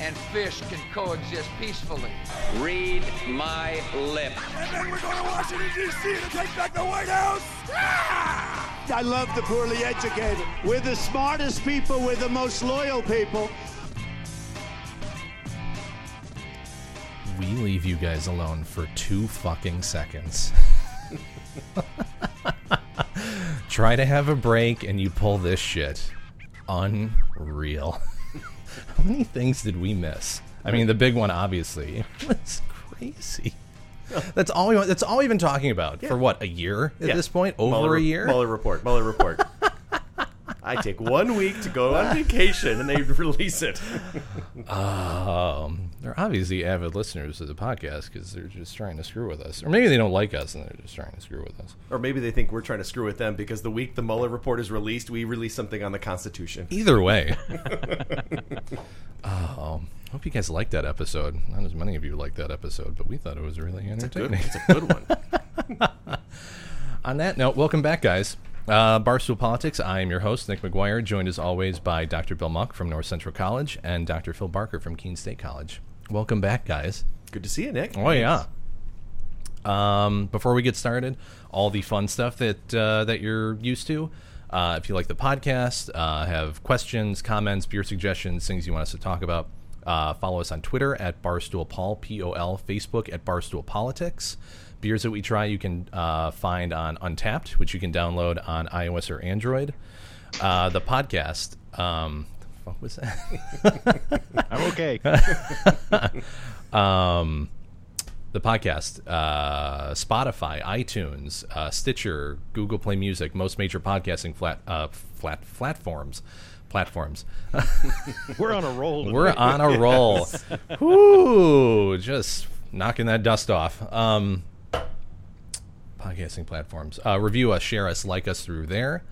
and fish can coexist peacefully. Read my lips. And then we're going to Washington, D.C. to take back the White House. Ah! I love the poorly educated. We're the smartest people, we're the most loyal people. We leave you guys alone for two fucking seconds. Try to have a break and you pull this shit. Unreal. How many things did we miss? I mean, the big one, obviously, was crazy. That's all we. That's all we've been talking about for what a year at Yeah. this point. Over Mueller, a year. Mueller report. Mueller report. I take one week to go on vacation and they release it. Um, they're obviously avid listeners of the podcast because they're just trying to screw with us, or maybe they don't like us and they're just trying to screw with us. Or maybe they think we're trying to screw with them because the week the Mueller report is released, we release something on the Constitution. Either way. um, hope you guys liked that episode. Not as many of you liked that episode, but we thought it was really Good, entertaining. it's a good one. On that note, welcome back, guys. Uh, Barstool Politics. I am your host, Nick McGuire, joined as always by Dr. Bill Muck from North Central College and Dr. Phil Barker from Keene State College. Welcome back, guys. Good to see you, Nick. Oh yeah. Um, before we get started, all the fun stuff that uh, that you're used to. Uh, if you like the podcast, uh, have questions, comments, beer suggestions, things you want us to talk about, uh, follow us on Twitter at Barstool Paul P O L, Facebook at Barstool Politics. Beers that we try you can uh, find on Untappd, which you can download on iOS or Android. Uh, the podcast. Um, what was that? I'm okay. um, the podcast, uh, Spotify, iTunes, uh, Stitcher, Google Play Music, most major podcasting flat uh, flat platforms. Platforms. We're on a roll. We're on a roll. Whoo! Just knocking that dust off. Um, podcasting platforms. Uh, review us, share us, like us through there.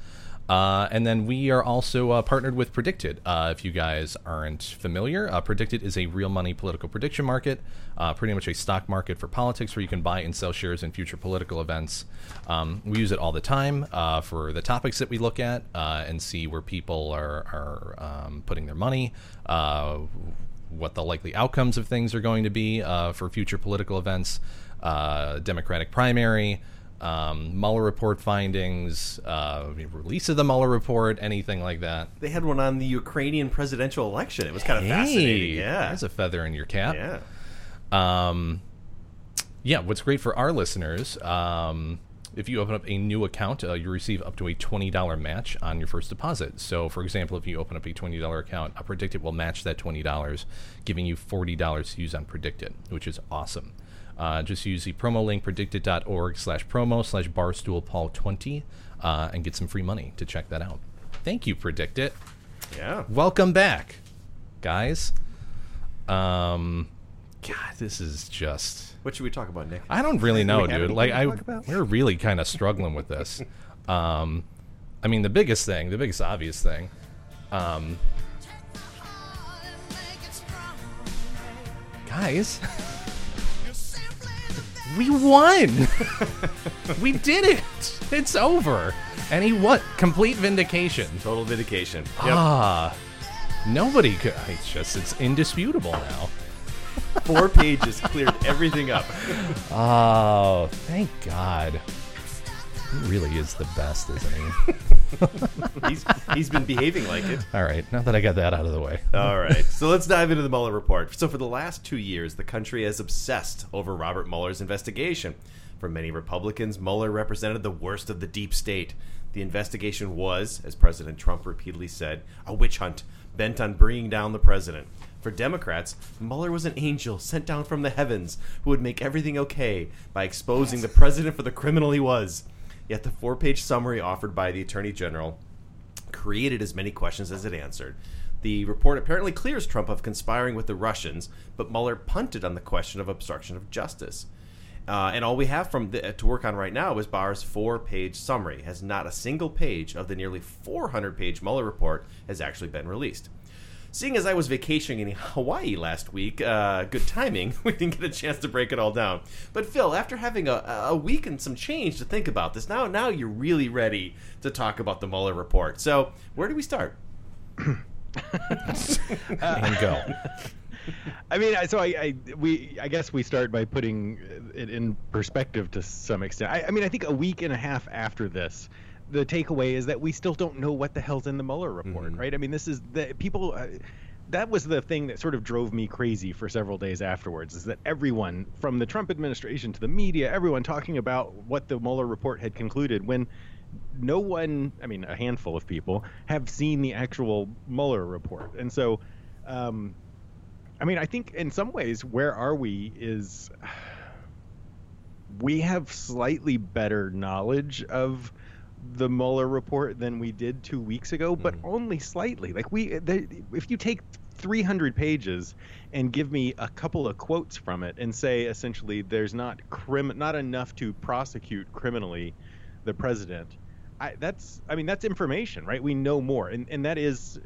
Uh, and then we are also uh, partnered with PredictIt. Uh, if you guys aren't familiar, uh, PredictIt is a real money political prediction market, uh, pretty much a stock market for politics where you can buy and sell shares in future political events. Um, we use it all the time uh, for the topics that we look at and see where people are, are um, putting their money, what the likely outcomes of things are going to be for future political events, Democratic primary um, Mueller report findings, uh, release of the Mueller report, anything like that. They had one on the Ukrainian presidential election. It was kind of Hey, fascinating. Yeah. there's a feather in your cap. Yeah. Um, yeah, what's great for our listeners, um, if you open up a new account, uh, you receive up to a $20 match on your first deposit. So, for example, if you open up a $20 account, a PredictIt will match that $20, giving you $40 to use on PredictIt, which is awesome. Uh, just use the promo link predictit.org slash promo slash barstoolpaul20 uh, and get some free money to check that out. Thank you, PredictIt. Yeah. Welcome back, guys. Um, God, this is just. What should we talk about, Nick? I don't really know, dude. Like, I anything to talk about? we're really kind of struggling with this. Um, I mean, the biggest thing, the biggest obvious thing, um, guys, we won. we did it. It's over. And he what? Complete vindication. Total vindication. Yep. Ah, nobody could. It's just it's indisputable now. Four pages cleared everything up. Oh, thank God. He really is the best, isn't he? he's, he's been behaving like it. All right, now that I got that out of the way. All right, so let's dive into the Mueller report. So, for the last two years, the country has obsessed over Robert Mueller's investigation. For many Republicans, Mueller represented the worst of the deep state. The investigation was, as President Trump repeatedly said, a witch hunt bent on bringing down the president. For Democrats, Mueller was an angel sent down from the heavens who would make everything okay by exposing the president for the criminal he was. Yet the four page summary offered by the Attorney General created as many questions as it answered. The report apparently clears Trump of conspiring with the Russians, but Mueller punted on the question of obstruction of justice. Uh, and all we have from the, to work on right now is Barr's four-page summary. Has not a single page of the nearly 400-page Mueller report has actually been released. Seeing as I was vacationing in Hawaii last week, uh, good timing, we didn't get a chance to break it all down. But Phil, after having a, a week and some change to think about this, now now you're really ready to talk about the Mueller report. So where do we start? and go. I mean, so I, I, we I guess we start by putting it in perspective to some extent. I, I, mean, I think a week and a half after this, the takeaway is that we still don't know what the hell's in the Mueller report, mm-hmm. right? I mean, this is the people. Uh, that was the thing that sort of drove me crazy for several days afterwards is that everyone from the Trump administration to the media, everyone talking about what the Mueller report had concluded when no one, I mean, a handful of people have seen the actual Mueller report. And so, um, I mean, I think in some ways, where are we is we have slightly better knowledge of the Mueller report than we did two weeks ago, but mm. only slightly. Like we, they, if you take 300 pages and give me a couple of quotes from it and say essentially there's not crim, not enough to prosecute criminally the president. I, that's, I mean, that's information, right? We know more, and and that is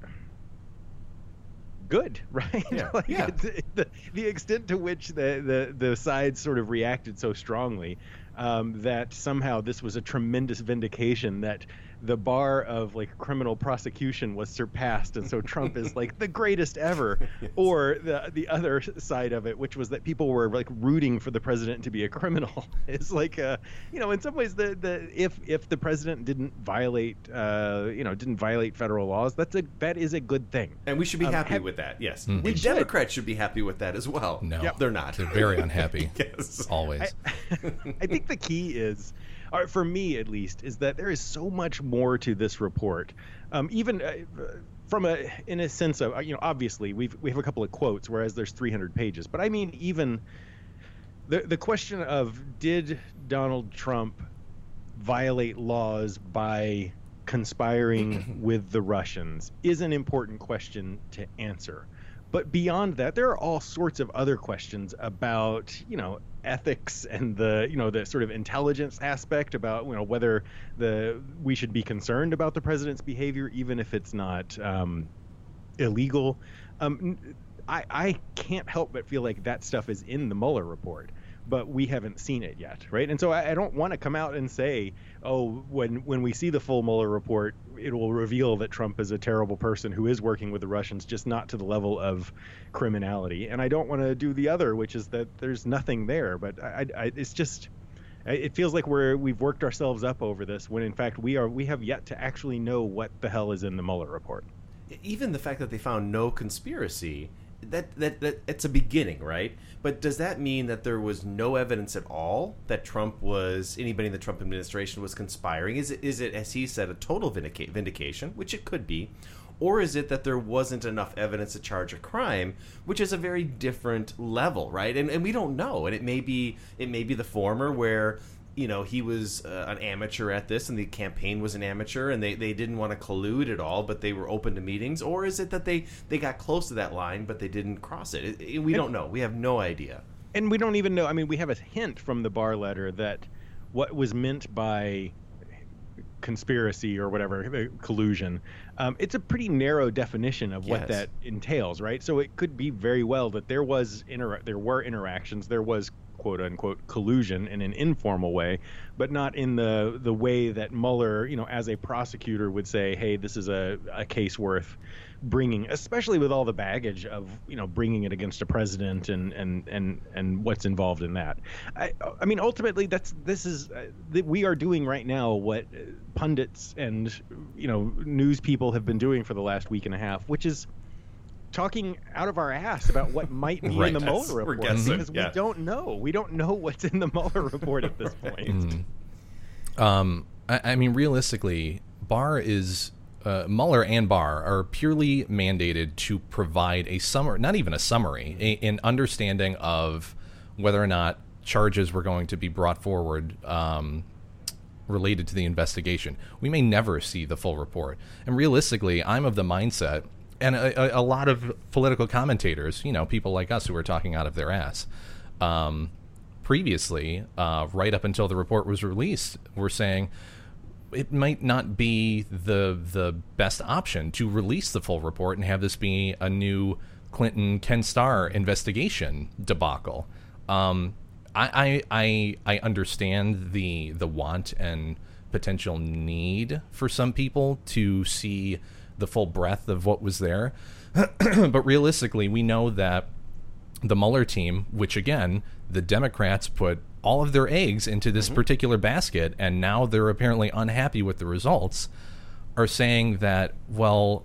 good, right? Yeah. like yeah. The, the extent to which the, the, the sides sort of reacted so strongly um, that somehow this was a tremendous vindication that the bar of like criminal prosecution was surpassed, and so Trump is like the greatest ever. yes. Or the the other side of it, which was that people were like rooting for the president to be a criminal, is like uh, you know in some ways the the if if the president didn't violate uh, you know didn't violate federal laws, that's a that is a good thing, and we should be um, happy have, with that. Yes, mm-hmm. we Democrats should be happy with that as well. No, yep. they're not. They're very unhappy. yes, always. I, I think the key is or for me at least, is that there is so much more to this report. Um, even uh, from a, in a sense of, uh, you know, obviously we've we have a couple of quotes, whereas there's 300 pages. But I mean, even the the question of did Donald Trump violate laws by conspiring with the Russians is an important question to answer. But beyond that, there are all sorts of other questions about, you know, ethics and the you know the sort of intelligence aspect about you know whether the we should be concerned about the president's behavior even if it's not um, illegal. Um, I I can't help but feel like that stuff is in the Mueller report but we haven't seen it yet, right? And so I, I don't want to come out and say, oh, when when we see the full Mueller report, it will reveal that Trump is a terrible person who is working with the Russians, just not to the level of criminality. And I don't want to do the other, which is that there's nothing there. But I, I, it's just it feels like we're we've worked ourselves up over this when in fact we are we have yet to actually know what the hell is in the Mueller report. Even the fact that they found no conspiracy that, that that it's a beginning, right? But does that mean that there was no evidence at all that Trump was anybody in the Trump administration was conspiring? Is it is it as he said a total vindica- vindication, which it could be, or is it that there wasn't enough evidence to charge a crime, which is a very different level, right? And and we don't know, and it may be it may be the former where you know he was uh, an amateur at this and the campaign was an amateur and they, they didn't want to collude at all but they were open to meetings. Or is it that they they got close to that line but they didn't cross it, it, it we don't know. We have no idea. And we don't even know. I mean we have a hint from the Barr letter that what was meant by conspiracy or whatever collusion um, it's a pretty narrow definition of what yes. that entails right? So it could be very well that there was inter- there were interactions there was quote unquote collusion in an informal way, but not in the the way that Mueller, you know, as a prosecutor would say, hey, this is a, a case worth bringing, especially with all the baggage of you know bringing it against a president and and and and what's involved in that. I, I mean, ultimately, that's this is uh, we are doing right now what pundits and you know news people have been doing for the last week and a half, which is talking out of our ass about what might be right. in the Mueller report because yeah. we don't know. We don't know what's in the Mueller report at this point. Mm. Um, I, I, mean, realistically, Barr is uh, Mueller and Barr are purely mandated to provide a summary, not even a summary, a, an understanding of whether or not charges were going to be brought forward um, related to the investigation. We may never see the full report. And realistically, I'm of the mindset and a, a, lot of political commentators, you know, people like us who are talking out of their ass, um, previously, uh, right up until the report was released, were saying it might not be the the best option to release the full report and have this be a new Clinton Ken Starr investigation debacle. Um, I, I I I understand the the want and potential need for some people to see the full breadth of what was there, but realistically, we know that the Mueller team, which again the Democrats put all of their eggs into this particular basket, and now they're apparently unhappy with the results, are saying that well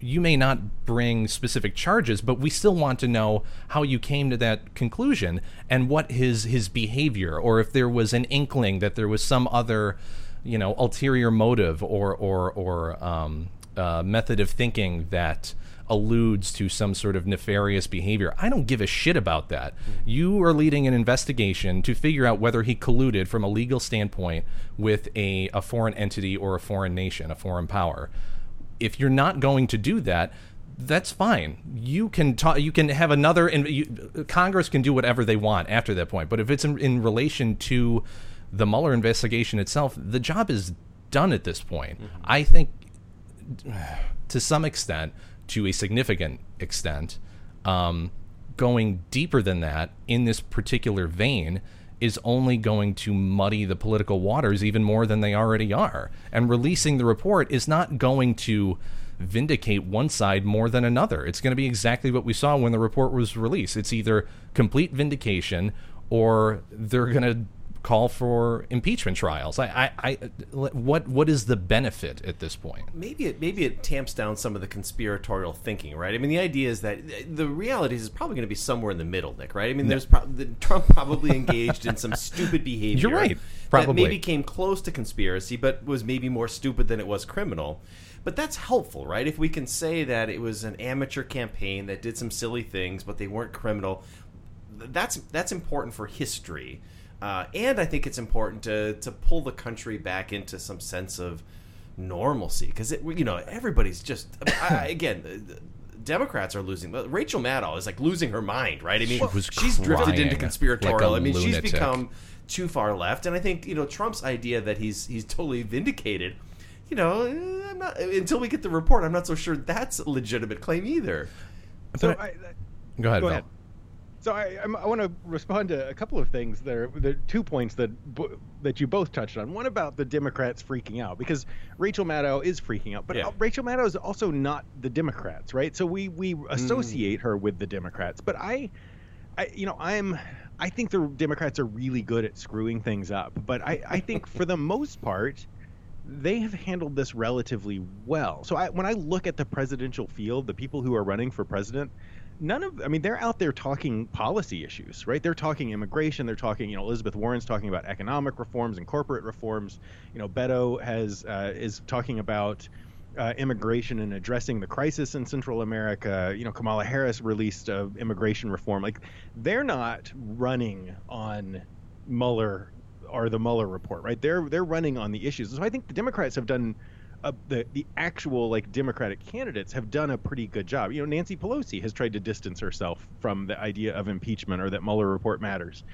you may not bring specific charges, but we still want to know how you came to that conclusion and what his his behavior, or if there was an inkling that there was some other, you know, ulterior motive or or or um, uh, method of thinking that alludes to some sort of nefarious behavior. I don't give a shit about that. You are leading an investigation to figure out whether he colluded from a legal standpoint with a, a foreign entity or a foreign nation, a foreign power if you're not going to do that, that's fine. You can talk. You can have another. And you, Congress can do whatever they want after that point. But if it's in, in relation to the Mueller investigation itself, the job is done at this point. I think, to some extent, to a significant extent, um, going deeper than that in this particular vein is only going to muddy the political waters even more than they already are. And releasing the report is not going to vindicate one side more than another. It's going to be exactly what we saw when the report was released. It's either complete vindication or they're going to call for impeachment trials. I, I, I, what, what is the benefit at this point? maybe it maybe it tamps down some of the conspiratorial thinking, right? I mean, the idea is that the reality is it's probably going to be somewhere in the middle, Nick. Right? I mean, there's pro- the, Trump probably engaged in some stupid behavior. You're right. That Probably. maybe came close to conspiracy, but was maybe more stupid than it was criminal. But that's helpful, right? If we can say that it was an amateur campaign that did some silly things, but they weren't criminal, that's that's important for history. Uh, and I think it's important to to pull the country back into some sense of normalcy because you know everybody's just I, again. the- the Democrats are losing. Rachel Maddow is like losing her mind, right? I mean, She was she's drifted into conspiratorial. like a I mean, she's become too far left, and I think you know Trump's idea that he's he's totally vindicated. You know, I'm not until we get the report. I'm not so sure that's a legitimate claim either. So I, Go ahead, Go Val. ahead. So I, I'm, I want to respond to a couple of things. There, the two points that that you both touched on. One about the Democrats freaking out because Rachel Maddow is freaking out, but Yeah. Rachel Maddow is also not the Democrats, right? So we we mm. associate her with the Democrats, but I, I you know I'm. I think the Democrats are really good at screwing things up, but I, I think for the most part, they have handled this relatively well. So I, when I look at the presidential field, the people who are running for president, none of I mean they're out there talking policy issues, right? They're talking immigration, they're talking, you know, Elizabeth Warren's talking about economic reforms and corporate reforms. You know, Beto has uh, is talking about uh, immigration and addressing the crisis in Central America. You know, Kamala Harris released uh, immigration reform. Like, they're not running on Mueller or the Mueller report, right? They're they're running on the issues. So I think the Democrats have done. Uh, the the actual like Democratic candidates have done a pretty good job. You know, Nancy Pelosi has tried to distance herself from the idea of impeachment or that Mueller report matters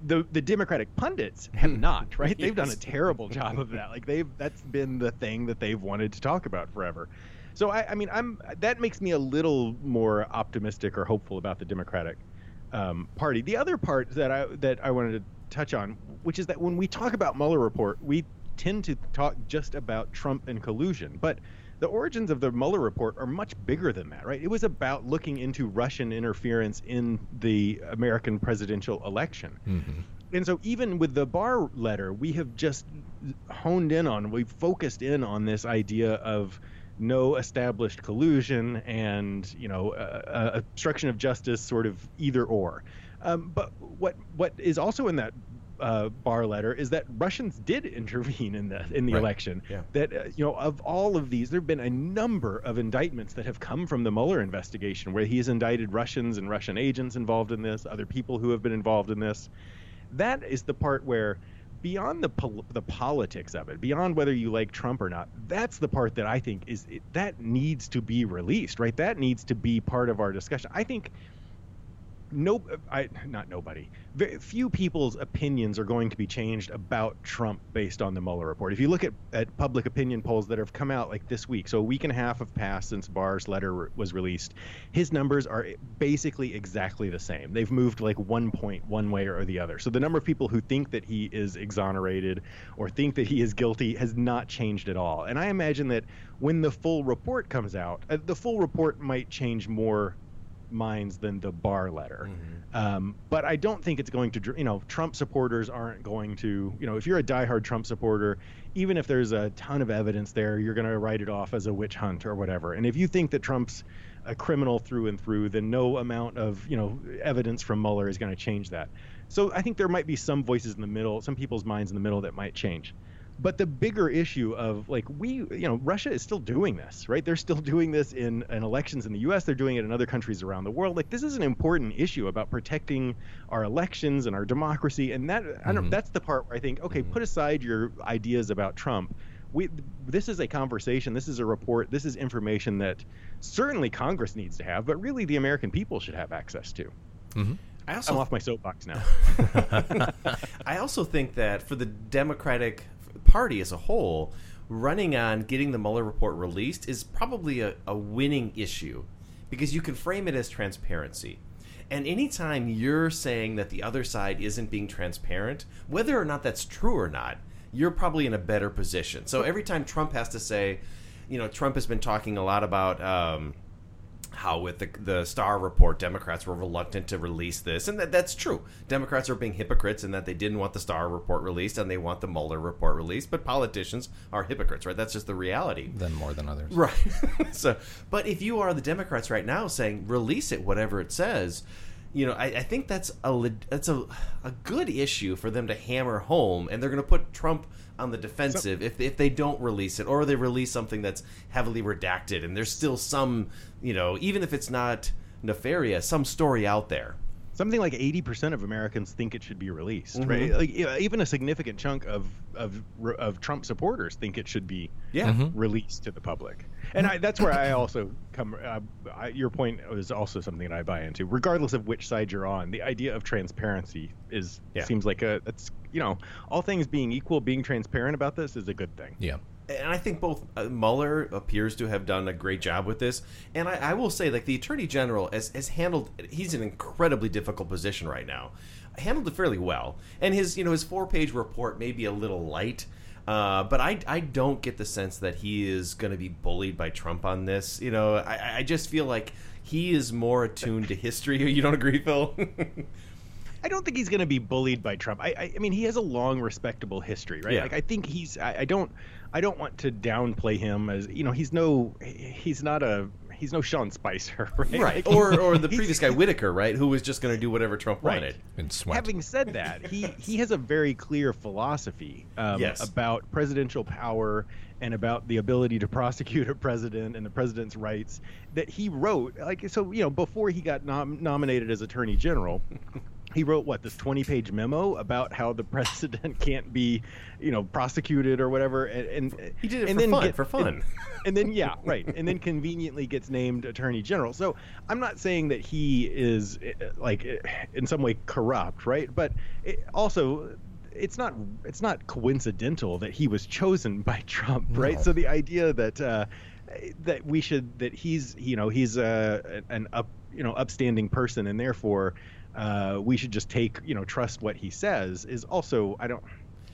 the the Democratic pundits have not, right? They've done a terrible job of that. Like they've that's been the thing that they've wanted to talk about forever. So I, I mean, I'm that makes me a little more optimistic or hopeful about the Democratic um, Party. The other part that I that I wanted to touch on, which is that when we talk about Mueller report, we tend to talk just about Trump and collusion, but the origins of the Mueller report are much bigger than that, right? It was about looking into Russian interference in the American presidential election. And so, even with the Barr letter, we have just honed in on, we've focused in on this idea of no established collusion and, you know, uh, uh, obstruction of justice, sort of either or. Um, but what what is also in that uh, Barr letter is that Russians did intervene in the in the Right. election. Yeah. That uh, you know, of all of these, there have been a number of indictments that have come from the Mueller investigation, where he's indicted Russians and Russian agents involved in this, other people who have been involved in this. That is the part where beyond the pol- the politics of it, beyond whether you like Trump or not, that's the part that I think is that needs to be released, right? That needs to be part of our discussion. I think no, I not nobody. Few people's opinions are going to be changed about Trump based on the Mueller report. If you look at, at public opinion polls that have come out like this week, so a week and a half have passed since Barr's letter was released, his numbers are basically exactly the same. They've moved like one point one way or the other. So the number of people who think that he is exonerated or think that he is guilty has not changed at all. And I imagine that when the full report comes out, uh, the full report might change more minds than the Barr letter. Mm-hmm. Um, but I don't think it's going to, you know, Trump supporters aren't going to, you know, if you're a diehard Trump supporter, even if there's a ton of evidence there, you're going to write it off as a witch hunt or whatever. And if you think that Trump's a criminal through and through, then no amount of, you know, evidence from Mueller is going to change that. So I think there might be some voices in the middle, some people's minds in the middle that might change but the bigger issue of like we you know russia is still doing this right they're still doing this in, in elections in the us they're doing it in other countries around the world like this is an important issue about protecting our elections and our democracy and that mm-hmm. I don't, mm-hmm. that's the part where i think okay mm-hmm. put aside your ideas about trump we this is a conversation this is a report this is information that certainly congress needs to have but really the american people should have access to mm-hmm. I also, I'm off my soapbox now. I also think that for the Democratic party as a whole, running on getting the Mueller report released is probably a, a winning issue because you can frame it as transparency. And anytime you're saying that the other side isn't being transparent, whether or not that's true or not, you're probably in a better position. So every time Trump has to say, you know, Trump has been talking a lot about um, how with the, the Starr report, Democrats were reluctant to release this, and that, that's true. Democrats are being hypocrites in that they didn't want the Starr report released and they want the Mueller report released, but politicians are hypocrites, right? That's just the reality. Then more than others, right? so, but if you are the Democrats right now saying release it, whatever it says, you know, I, I think that's a that's a a good issue for them to hammer home, and they're going to put Trump on the defensive so, if, if they don't release it or they release something that's heavily redacted and there's still some you know even if it's not nefarious some story out there something like 80% of Americans think it should be released, mm-hmm. right? Like even a significant chunk of of of Trump supporters think it should be yeah. mm-hmm. released to the public. And I, that's where I also come. Uh, I, your point is also something that I buy into, regardless of which side you're on. The idea of transparency is yeah. seems like a that's you know all things being equal, being transparent about this is a good thing. Yeah and I think both uh, Mueller appears to have done a great job with this, and I, I, will say, like the Attorney General has, has handled. He's in an incredibly difficult position right now. Handled it fairly well, and his you know his four page report may be a little light. Uh, but I, I don't get the sense that he is going to be bullied by Trump on this. You know, I, I just feel like he is more attuned to history. You don't agree, Phil? I don't think he's going to be bullied by Trump. I, I, I, mean, he has a long, respectable history, right? Yeah. Like, I think he's. I, I, don't. I don't want to downplay him as you know. He's no. He's not a. He's no Sean Spicer, right? Right. or or the previous guy Whitaker, right? Who was just going to do whatever Trump right. wanted. And sweat. Having said that, he he has a very clear philosophy um, yes. about presidential power and about the ability to prosecute a president and the president's rights that he wrote like so you know before he got nom- nominated as attorney general he wrote what this 20 page memo about how the president can't be you know prosecuted or whatever and, and he did it and for then fun get, for fun and, and, then yeah right and then conveniently gets named attorney general so i'm not saying that he is eh, like eh, in some way corrupt right but it also it's not it's not coincidental that he was chosen by Trump, right? No. So the idea that uh, that we should that he's you know he's uh, an up you know upstanding person and therefore uh, we should just take you know trust what he says is also I don't.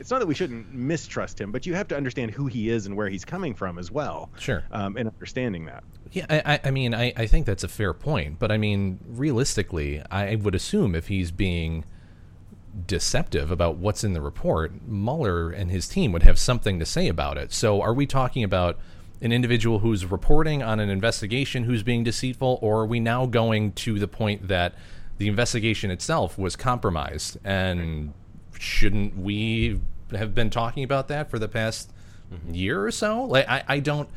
It's not that we shouldn't mistrust him, but you have to understand who he is and where he's coming from as well. Sure. Um, and understanding that. Yeah, I, I mean, I, I think that's a fair point, but I mean, realistically, I would assume if he's being deceptive about what's in the report, Mueller and his team would have something to say about it. So, are we talking about an individual who's reporting on an investigation who's being deceitful, or are we now going to the point that the investigation itself was compromised. And shouldn't we have been talking about that for the past mm-hmm. year or so? Like, I, I don't.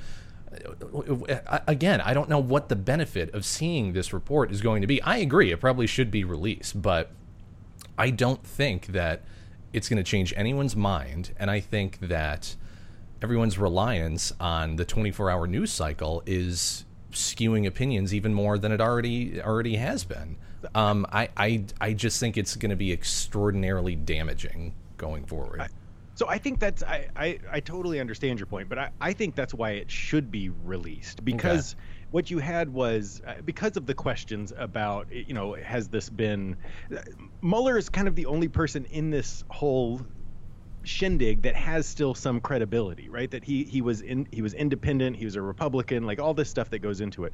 Again, I don't know what the benefit of seeing this report is going to be. I agree, it probably should be released, but I don't think that it's going to change anyone's mind. And I think that everyone's reliance on the 24 hour news cycle is skewing opinions even more than it already already has been. Um, I, I I just think it's going to be extraordinarily damaging going forward. I, so I think that's I, I, I totally understand your point, but I, I think that's why it should be released because okay. what you had was uh, because of the questions about you know has this been uh, Mueller is kind of the only person in this whole shindig that has still some credibility, right? That he he was in he was independent, he was a Republican, like all this stuff that goes into it.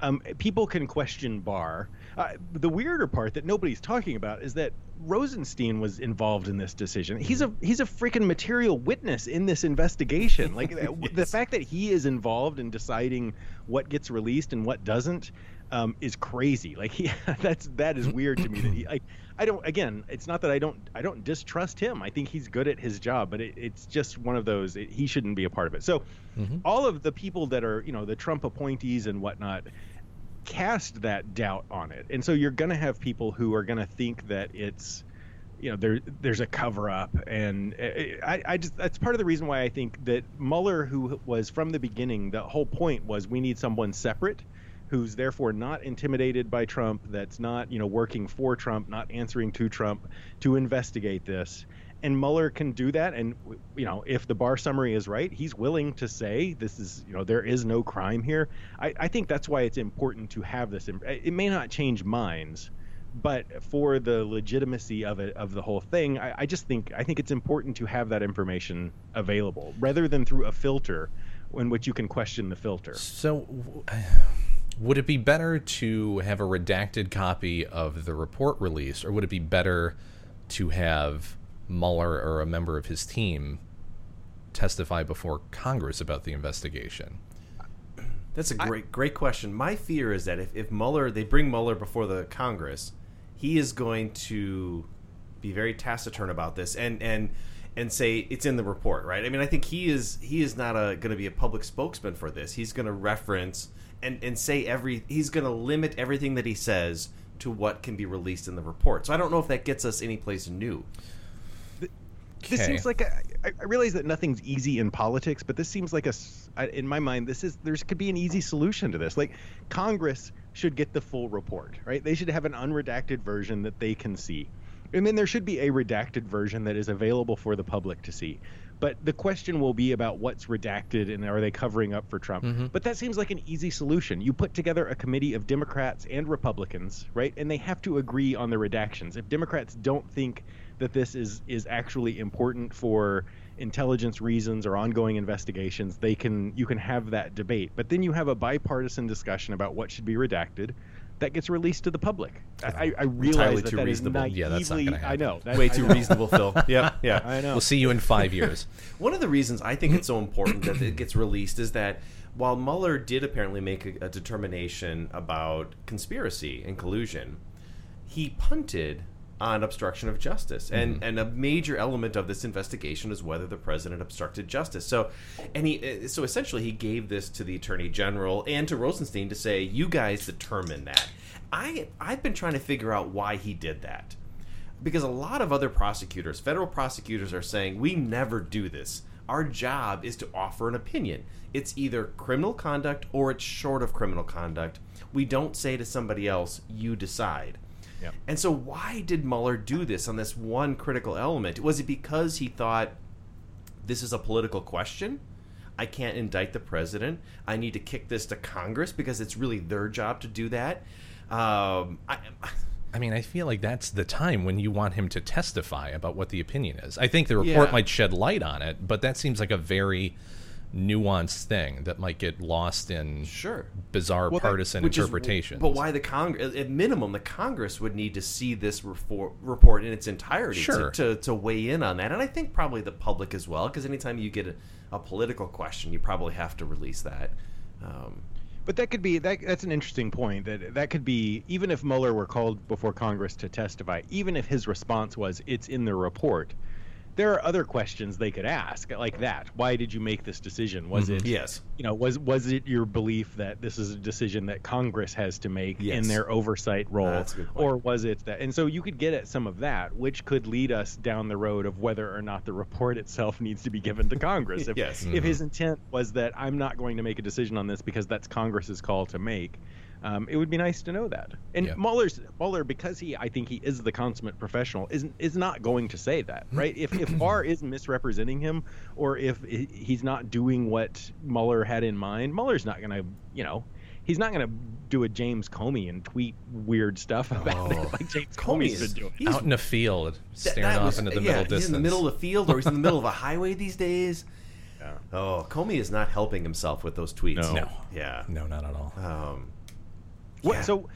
Um, people can question Barr. Uh, the weirder part that nobody's talking about is that Rosenstein was involved in this decision. He's a he's a freaking material witness in this investigation. Like yes. the fact that he is involved in deciding what gets released and what doesn't um, is crazy. Like he that's that is weird to me that he like I don't. Again, it's not that I don't. I don't distrust him. I think he's good at his job, but it, it's just one of those. It, he shouldn't be a part of it. So, mm-hmm. all of the people that are, you know, the Trump appointees and whatnot, cast that doubt on it, and so you're going to have people who are going to think that it's, you know, there there's a cover up, and eh, eh, I, I just that's part of the reason why I think that Mueller, who was from the beginning, the whole point was we need someone separate who's therefore not intimidated by Trump, that's not, you know, working for Trump, not answering to Trump to investigate this. And Mueller can do that. And, you know, if the Barr summary is right, he's willing to say this is, you know, there is no crime here. I, I think that's why it's important to have this. It may not change minds, but for the legitimacy of it of the whole thing I, I, just think i think it's important to have that information available rather than through a filter in which you can question the filter so would it be better to have a redacted copy of the report released, or would it be better to have Mueller or a member of his team testify before Congress about the investigation? That's a great, I, great question. My fear is that if, if Mueller, they bring Mueller before the Congress, he is going to be very taciturn about this and and and say it's in the report, right? I mean, I think he is he is not going to be a public spokesman for this. He's going to reference and and say every he's going to limit everything that he says to what can be released in the report. So I don't know if that gets us any place new. This okay. seems like a, I realize that nothing's easy in politics, but this seems like a in my mind this is there's could be an easy solution to this. Like Congress should get the full report, right? They should have an unredacted version that they can see. And then there should be a redacted version that is available for the public to see. But the question will be about what's redacted and are they covering up for Trump? Mm-hmm. But that seems like an easy solution. You put together a committee of Democrats and Republicans, right? And they have to agree on the redactions. If Democrats don't think that this is is actually important for intelligence reasons or ongoing investigations, they can you can have that debate. But then you have a bipartisan discussion about what should be redacted that gets released to the public. I, I realize that, too that reasonable. Naively, yeah, that's not going to happen. I know. That, Way too know. reasonable, Phil. Yeah, yeah. I know. We'll see you in five years. One of the reasons I think it's so important that it gets released is that while Mueller did apparently make a, a determination about conspiracy and collusion, he punted on obstruction of justice. And mm-hmm. and a major element of this investigation is whether the president obstructed justice. So and he so essentially he gave this to the attorney general and to Rosenstein to say you guys determine that. I I've been trying to figure out why he did that. Because a lot of other prosecutors, federal prosecutors are saying we never do this. Our job is to offer an opinion. It's either criminal conduct or it's short of criminal conduct. We don't say to somebody else, you decide. Yep. And so, why did Mueller do this on this one critical element? Was it because he thought this is a political question? I can't indict the president. I need to kick this to Congress because it's really their job to do that. Um, I, I mean, I feel like that's the time when you want him to testify about what the opinion is. I think the report yeah. might shed light on it, but that seems like a very nuanced thing that might get lost in sure bizarre well, partisan interpretations. but why the Congress? At minimum, the Congress would need to see this report in its entirety sure. to, to, to, weigh in on that, and I think probably the public as well, because anytime you get a, a, political question, you probably have to release that. Um, but that could be that. That's an interesting point. That that could be even if Mueller were called before Congress to testify, even if his response was "it's in the report." There are other questions they could ask like that. Why did you make this decision? Was Mhm. it Yes. You know, was was it your belief that this is a decision that Congress has to make Yes. in their oversight role, That's a good point. or was it that? And so you could get at some of that, which could lead us down the road of whether or not the report itself needs to be given to Congress. If, Yes. if his intent was that I'm not going to make a decision on this because that's Congress's call to make. Um, it would be nice to know that. And Yeah. Mueller's Mueller, because he, I think he is the consummate professional, is is not going to say that, right? If if Barr is misrepresenting him, or if he's not doing what Mueller had in mind, Mueller's not going to, you know, he's not going to do a James Comey and tweet weird stuff about it like James Comey Comey's is- been doing. he's- Out in a field, That- staring that off was- into the yeah, middle he's distance. in the middle of the field, or he's in the middle of a highway these days. Yeah. Oh, Comey is not helping himself with those tweets. No. No. Yeah. No, not at all. Um, What, yeah. So,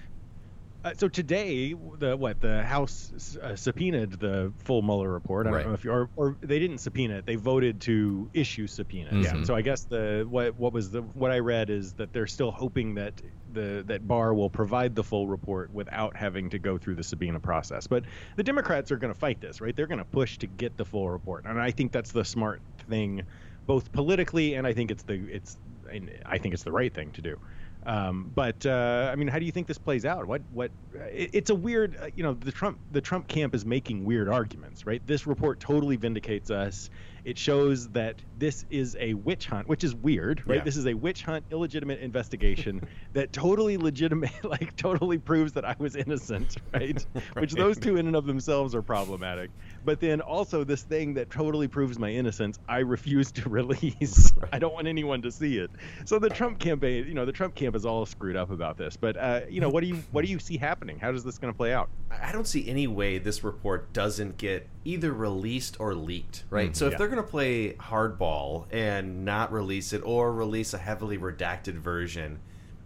uh, so today, the what the House uh, subpoenaed the full Mueller report. I don't Right. know if you or, or they didn't subpoena it; they voted to issue subpoenas. Yeah. So I guess the what what was the what I read is that they're still hoping that the that Barr will provide the full report without having to go through the subpoena process. But the Democrats are going to fight this, right? They're going to push to get the full report, and I think that's the smart thing, both politically and I think it's the it's and I think it's the right thing to do. Um, but uh, I mean, how do you think this plays out? What what? It, it's a weird, uh, you know, the Trump the Trump camp is making weird arguments, right? This report totally vindicates us. It shows that this is a witch hunt, which is weird, right? Yeah. This is a witch hunt, illegitimate investigation that totally legitimate, like totally proves that I was innocent, right? Which those two in and of themselves are problematic. But then also this thing that totally proves my innocence, I refuse to release. I don't want anyone to see it. So the Trump campaign, you know, the Trump camp is all screwed up about this. But uh, you know, what do you what do you see happening? How is this going to play out? I don't see any way this report doesn't get either released or leaked, right? so if Yeah. they're going to play hardball and not release it or release a heavily redacted version,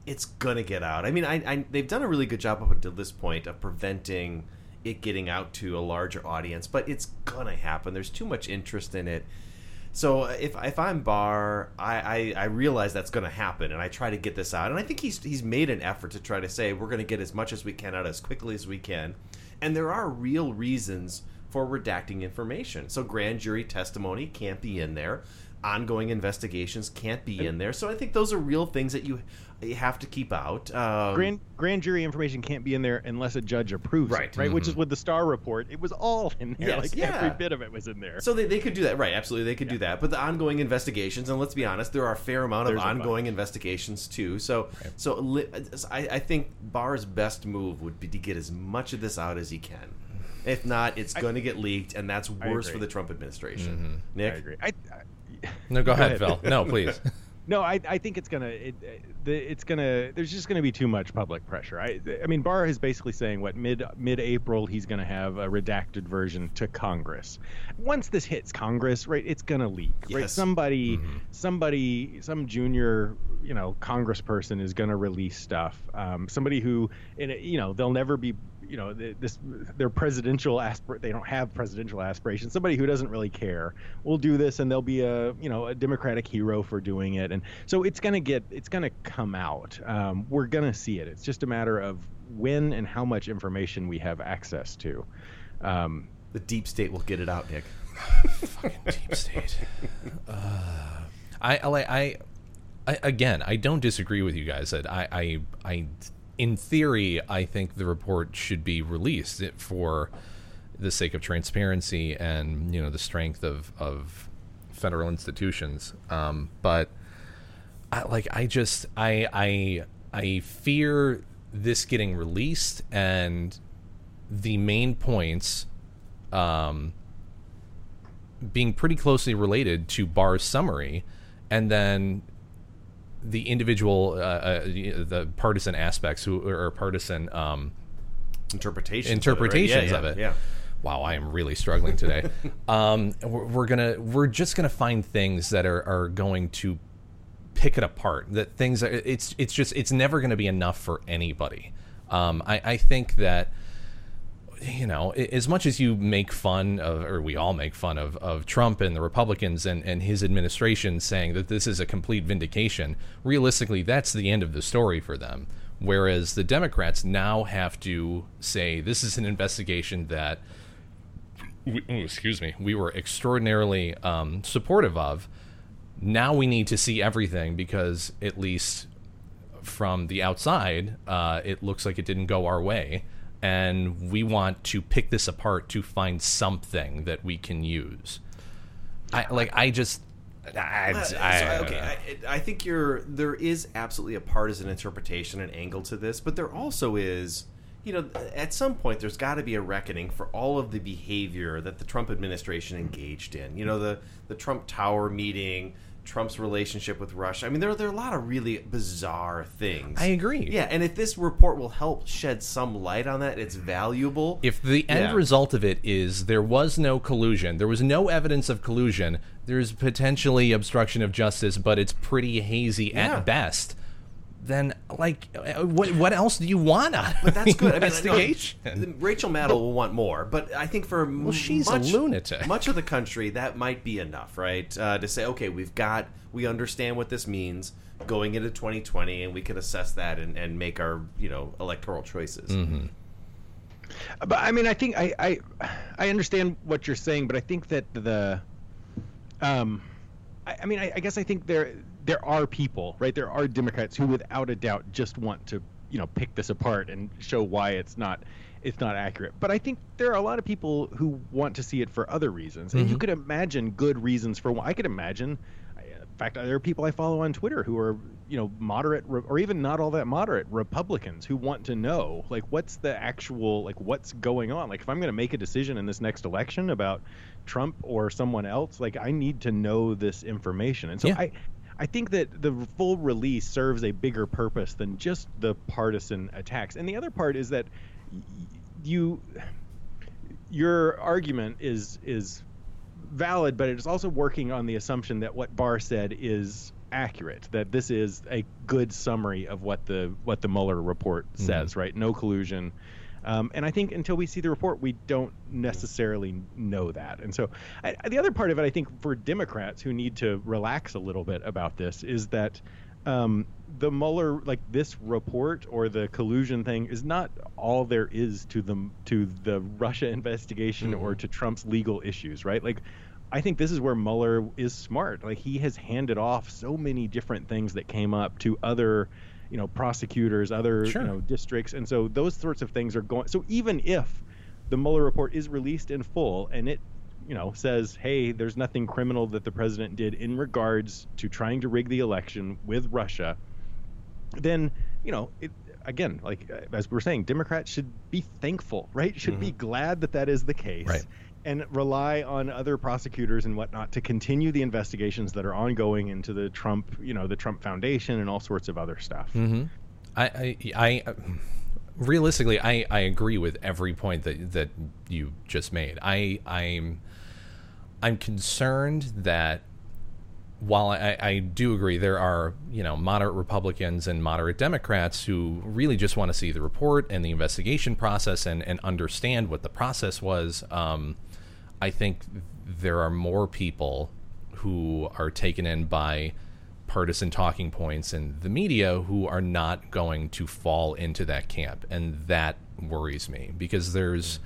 it's going to get out. I mean, I, I, they've done a really good job up until this point of preventing it getting out to a larger audience, but it's going to happen. There's too much interest in it. So uh, if, if I'm Barr, I, I, I realize that's going to happen, and I try to get this out. And I think he's he's made an effort to try to say we're going to get as much as we can out as quickly as we can. And there are real reasons for redacting information. So grand jury testimony can't be in there. Ongoing investigations can't be in there. So I think those are real things that you you have to keep out. Um, Grand grand jury information can't be in there unless a judge approves Right. it, right? Which is with the Starr report. It was all in there. Yes, like yeah. every bit of it was in there. So they, they could do that, right? Absolutely, they could do that. But the ongoing investigations, and let's be honest, there are a fair amount of There's bunch. ongoing investigations too. So, so li- I, I think Barr's best move would be to get as much of this out as he can. If not, it's going to get leaked, and that's worse for the Trump administration. Nick, I agree. I, I, No, go, ahead, ahead. Phil. No, please. No, I, I think it's gonna it, it- it's gonna there's just gonna be too much public pressure. I I mean Barr is basically saying what mid mid April he's gonna have a redacted version to Congress. Once this hits Congress, right, it's gonna leak. Right, Yes. somebody somebody some junior you know Congressperson is gonna release stuff. Um, somebody who in a, you know they'll never be you know th- this their presidential aspir they don't have presidential aspirations. Somebody who doesn't really care will do this and they'll be a you know a democratic hero for doing it. And so it's going to get it's going to come out. Um, we're going to see it. It's just a matter of when and how much information we have access to. Um, the deep state will get it out, Nick. Fucking deep state. Uh, I, I, I, I, again, I don't disagree with you guys that I, I, I, in theory, I think the report should be released for the sake of transparency and you know the strength of of federal institutions. Um, but I, like, I just, I, I, I fear this getting released and the main points. Um, being pretty closely related to Barr's summary, and then the individual, uh, uh, the partisan aspects who or partisan um, Interpretations, interpretations of of it. it. right? Yeah, yeah. Wow, I am really struggling today. um, we're, we're gonna, we're just gonna find things that are, are going to pick it apart. That things, are, it's, it's just, it's never gonna be enough for anybody. Um, I, I think that you know, as much as you make fun of, or we all make fun of, of Trump and the Republicans and, and his administration saying that this is a complete vindication, realistically, that's the end of the story for them. Whereas the Democrats now have to say this is an investigation that we, excuse me, we were extraordinarily um, supportive of. Now we need to see everything because at least from the outside, uh, it looks like it didn't go our way, and we want to pick this apart to find something that we can use. I like. I just. I, Uh, so, I- okay, I, I think you're there is absolutely a partisan interpretation and angle to this, but there also is, you know, at some point there's got to be a reckoning for all of the behavior that the Trump administration engaged in. You know, the the Trump Tower meeting, Trump's relationship with Russia. I mean, there there are a lot of really bizarre things. I agree. Yeah, and if this report will help shed some light on that, it's valuable. If the end Yeah. result of it is there was no collusion, there was no evidence of collusion, there's potentially obstruction of justice, but it's pretty hazy Yeah. at best. Then, like, uh, what what else do you want out of But that's the good. I mean, investigation? no, Rachel Maddow will want more, but I think for well, she's a lunatic. Much of the country, that might be enough, right? Uh, to say, okay, we've got, we understand what this means going into 2020, and we can assess that and, and make our, you know, electoral choices. Mm-hmm. But I mean, I think I, I I understand what you're saying, but I think that the um, I, I mean, I, I guess I think there there are people, right? There are Democrats who, without a doubt, just want to you know pick this apart and show why it's not it's not accurate. But I think there are a lot of people who want to see it for other reasons, and you Mhm. could imagine good reasons for why. I could imagine. In fact, there are people I follow on Twitter who are, you know, moderate or even not all that moderate Republicans who want to know, like, what's the actual, like, what's going on? Like, if I'm going to make a decision in this next election about Trump or someone else, like, I need to know this information. And so Yeah. I, I think that the full release serves a bigger purpose than just the partisan attacks. And the other part is that you, your argument is is valid, but it's also working on the assumption that what Barr said is accurate. That this is a good summary of what the what the Mueller report mm-hmm. says. Right? No collusion. Um, and I think until we see the report, we don't necessarily know that. And so, I, the other part of it, I think, for Democrats who need to relax a little bit about this, is that um, the Mueller, like this report or the collusion thing, is not all there is to the to the Russia investigation or to Trump's legal issues, right? Like, I think this is where Mueller is smart. Like, he has handed off so many different things that came up to other, you know, prosecutors, other Sure. you know districts, and so those sorts of things are going. So even if the Mueller report is released in full and it you know says hey there's nothing criminal that the president did in regards to trying to rig the election with Russia then you know it again like uh, as we we're saying democrats should be thankful right should be glad that that is the case Right. And rely on other prosecutors and whatnot to continue the investigations that are ongoing into the trump you know the trump foundation and all sorts of other stuff Mm-hmm. I, I, I, realistically, I, I agree with every point that that you just made. I, I'm, I'm concerned that while I, I do agree there are you know moderate Republicans and moderate Democrats who really just want to see the report and the investigation process and, and understand what the process was. Um, I think there are more people who are taken in by partisan talking points in the media who are not going to fall into that camp. And that worries me because there's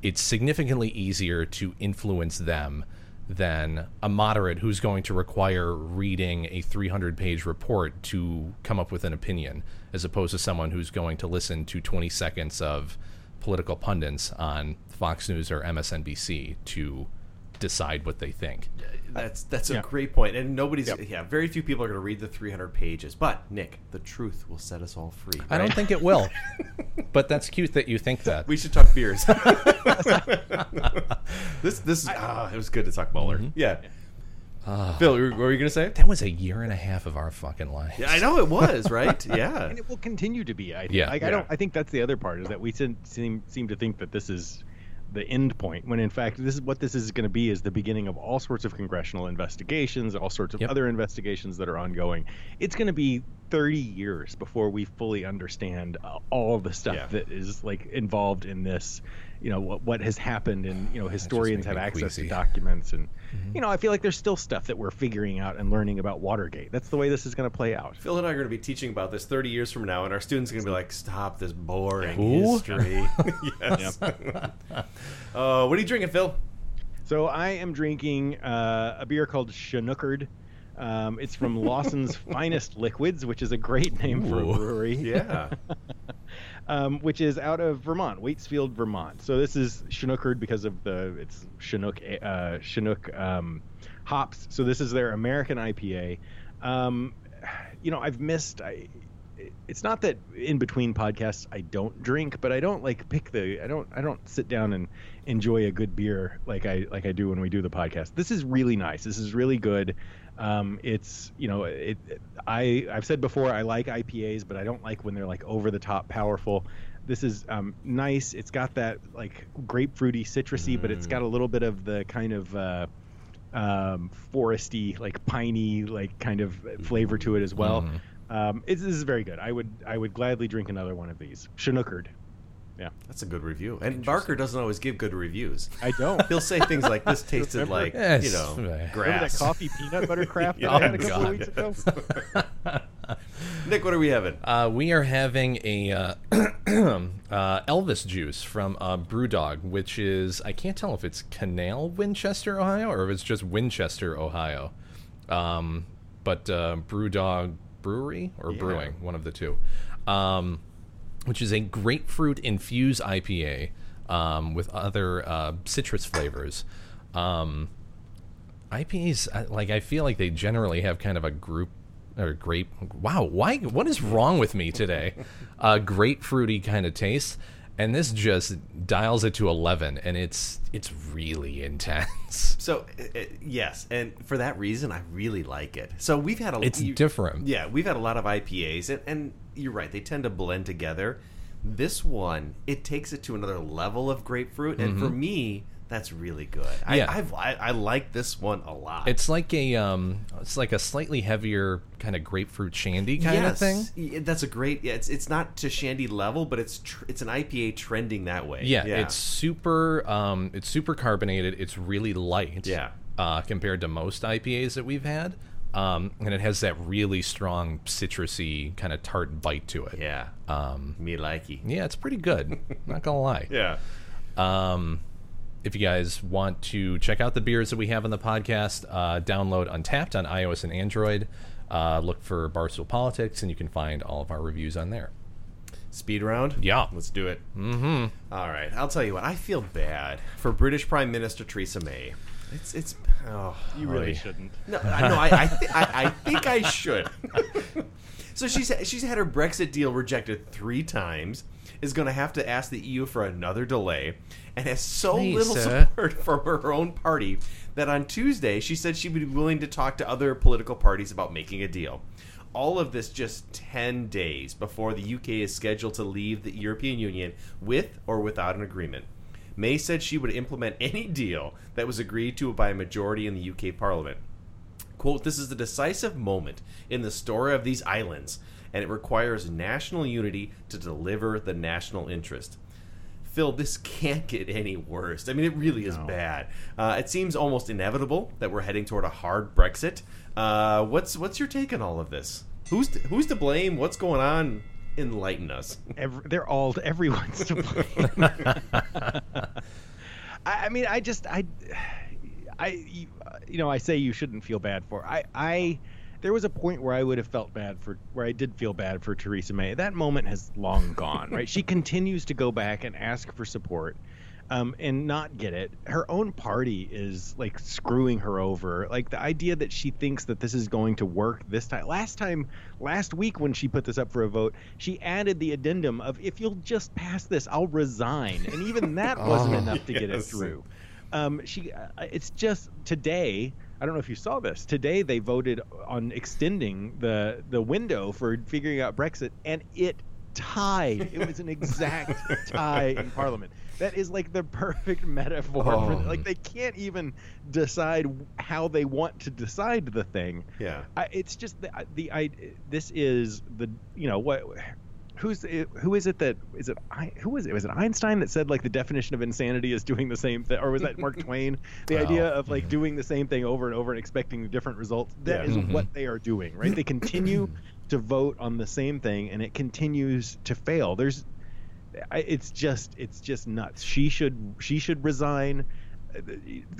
it's significantly easier to influence them than a moderate who's going to require reading a 300 page report to come up with an opinion as opposed to someone who's going to listen to 20 seconds of political pundits on Fox News or MSNBC to decide what they think. That's that's a Yeah. great point, and nobody's Yep. yeah. Very few people are going to read the 300 pages, but Nick, the truth will set us all free. I don't think it will. but that's cute that you think that. we should talk beers. this this ah, it was good to talk Mueller. Mm-hmm. Yeah. Ah. Phil, what were you going to say? that was a year and a half of our fucking lives. Yeah, I know it was right. Yeah. and it will continue to be. I think. Yeah. like I don't. I think that's the other part is that we seem seem, seem to think that this is the end point when in fact this is what this is going to be is the beginning of all sorts of congressional investigations, all sorts of Yep. other investigations that are ongoing. It's going to be 30 years before we fully understand uh, all the stuff Yeah. that is like involved in this. You know what what has happened, and you know historians have access queasy. to documents, and you know I feel like there's still stuff that we're figuring out and learning about Watergate. That's the way this is going to play out. Phil and I are going to be teaching about this 30 years from now, and our students are going to be like, "Stop this boring Who? history." yes. uh, what are you drinking, Phil? So I am drinking uh, a beer called Chinooker'd. Um, it's from Lawson's Finest Liquids, which is a great name for a brewery. Yeah. um, which is out of Vermont, Waitsfield, Vermont. So this is Chinooker'd because of the it's Chinook uh, Chinook um, hops. So this is their American IPA. Um, you know, I've missed. I, it's not that in between podcasts I don't drink, but I don't like pick the. I don't. I don't sit down and enjoy a good beer like I like I do when we do the podcast. This is really nice. This is really good. Um, it's you know it, it- I I've said before I like IPAs, but I don't like when they're like over the top powerful. This is um, nice. It's got that like grapefruity, citrusy, but it's got a little bit of the kind of uh, um, foresty, like piney, like kind of flavor to it as well. Um, it's, this is very good. I would I would gladly drink another one of these. Chinooker'd. Yeah, That's a good review. And Barker doesn't always give good reviews. I don't. He'll say things like this tasted Remember? like, Yes. you know, Remember Remember that grass. coffee peanut butter crap that Oh, I had a couple God. of weeks ago? Nick, what are we having? Uh, we are having a uh, uh, Elvis juice from uh, Brewdog, which is I can't tell if it's Canal Winchester, Ohio, or if it's just Winchester, Ohio. Um, but uh, Brewdog Brewery or Yeah. Brewing, one of the two, um, which is a grapefruit infused IPA um, with other uh, citrus flavors. Um, IPAs, like I feel like they generally have kind of a group or grape. Wow, why? What is wrong with me today? A grapefruity kind of taste, and this just dials it to eleven, and it's it's really intense. So, uh, yes, and for that reason, I really like it. So we've had a. It's different. Yeah, we've had a lot of IPAs, and, and you're right; they tend to blend together. This one, it takes it to another level of grapefruit, and for me, that's really good. Mm-hmm. Yeah. I, I've, I I like this one a lot. It's like a um, it's like a slightly heavier kind of grapefruit shandy kind of thing. That's a great. Yeah, it's it's not to shandy level, but it's tr- it's an IPA trending that way. Yeah, it's super. Um, it's super carbonated. It's really light. Yeah. Uh, compared to most IPAs that we've had, um, and it has that really strong citrusy kind of tart bite to it. yeah. Um, Me likey. yeah, it's pretty good. not gonna lie. Yeah. Um, if you guys want to check out the beers that we have on the podcast, uh, download Untappd on iOS and Android. Uh, look for Barstool Politics, and you can find all of our reviews on there. Speed round? Yeah. Let's do it. Mm-hmm. All right. I'll tell you what. I feel bad for British Prime Minister Theresa May. It's it's. Oh, You really oy. shouldn't. No, I, no, I I, th- I I think I should. so she's she's had her Brexit deal rejected three times. Is going to have to ask the EU for another delay, and has so little Lisa. support from her own party that on Tuesday she said she would be willing to talk to other political parties about making a deal. All of this just 10 days before the UK is scheduled to leave the European Union with or without an agreement. May said she would implement any deal that was agreed to by a majority in the UK Parliament. Quote, this is the decisive moment in the story of these islands, and it requires national unity to deliver the national interest. Phil, this can't get any worse. I mean, it really is bad. Uh, it seems almost inevitable that we're heading toward a hard Brexit. Uh, what's what's your take on all of this? Who's to, who's to blame? What's going on? Enlighten us. Every, they're all everyone's to blame. I, I mean, I just I I you know I say you shouldn't feel bad for I I there was a point where I would have felt bad for where I did feel bad for Theresa May. That moment has long gone, right? She continues to go back and ask for support. Um, and not get it. Her own party is like screwing her over. Like the idea that she thinks that this is going to work this time. Last time, last week when she put this up for a vote, she added the addendum of if you'll just pass this, I'll resign. And even that wasn't enough to get it through. Um, she, uh, it's just today. I don't know if you saw this. Today they voted on extending the the window for figuring out Brexit, and it tied. It was an exact tie in Parliament. That is like the perfect metaphor. For, Oh. like they can't even decide how they want to decide the thing. Yeah. I, it's just the the I. This is the you know what. Who's it, who is it that is it who was it? Was it Einstein that said like the definition of insanity is doing the same thing or was that Mark Twain? The Wow. idea of like doing the same thing over and over and expecting different results That is Yeah. what mm-hmm. they are doing right? They continue to vote on the same thing and it continues to fail. There's I, it's just it's just nuts. She should she should resign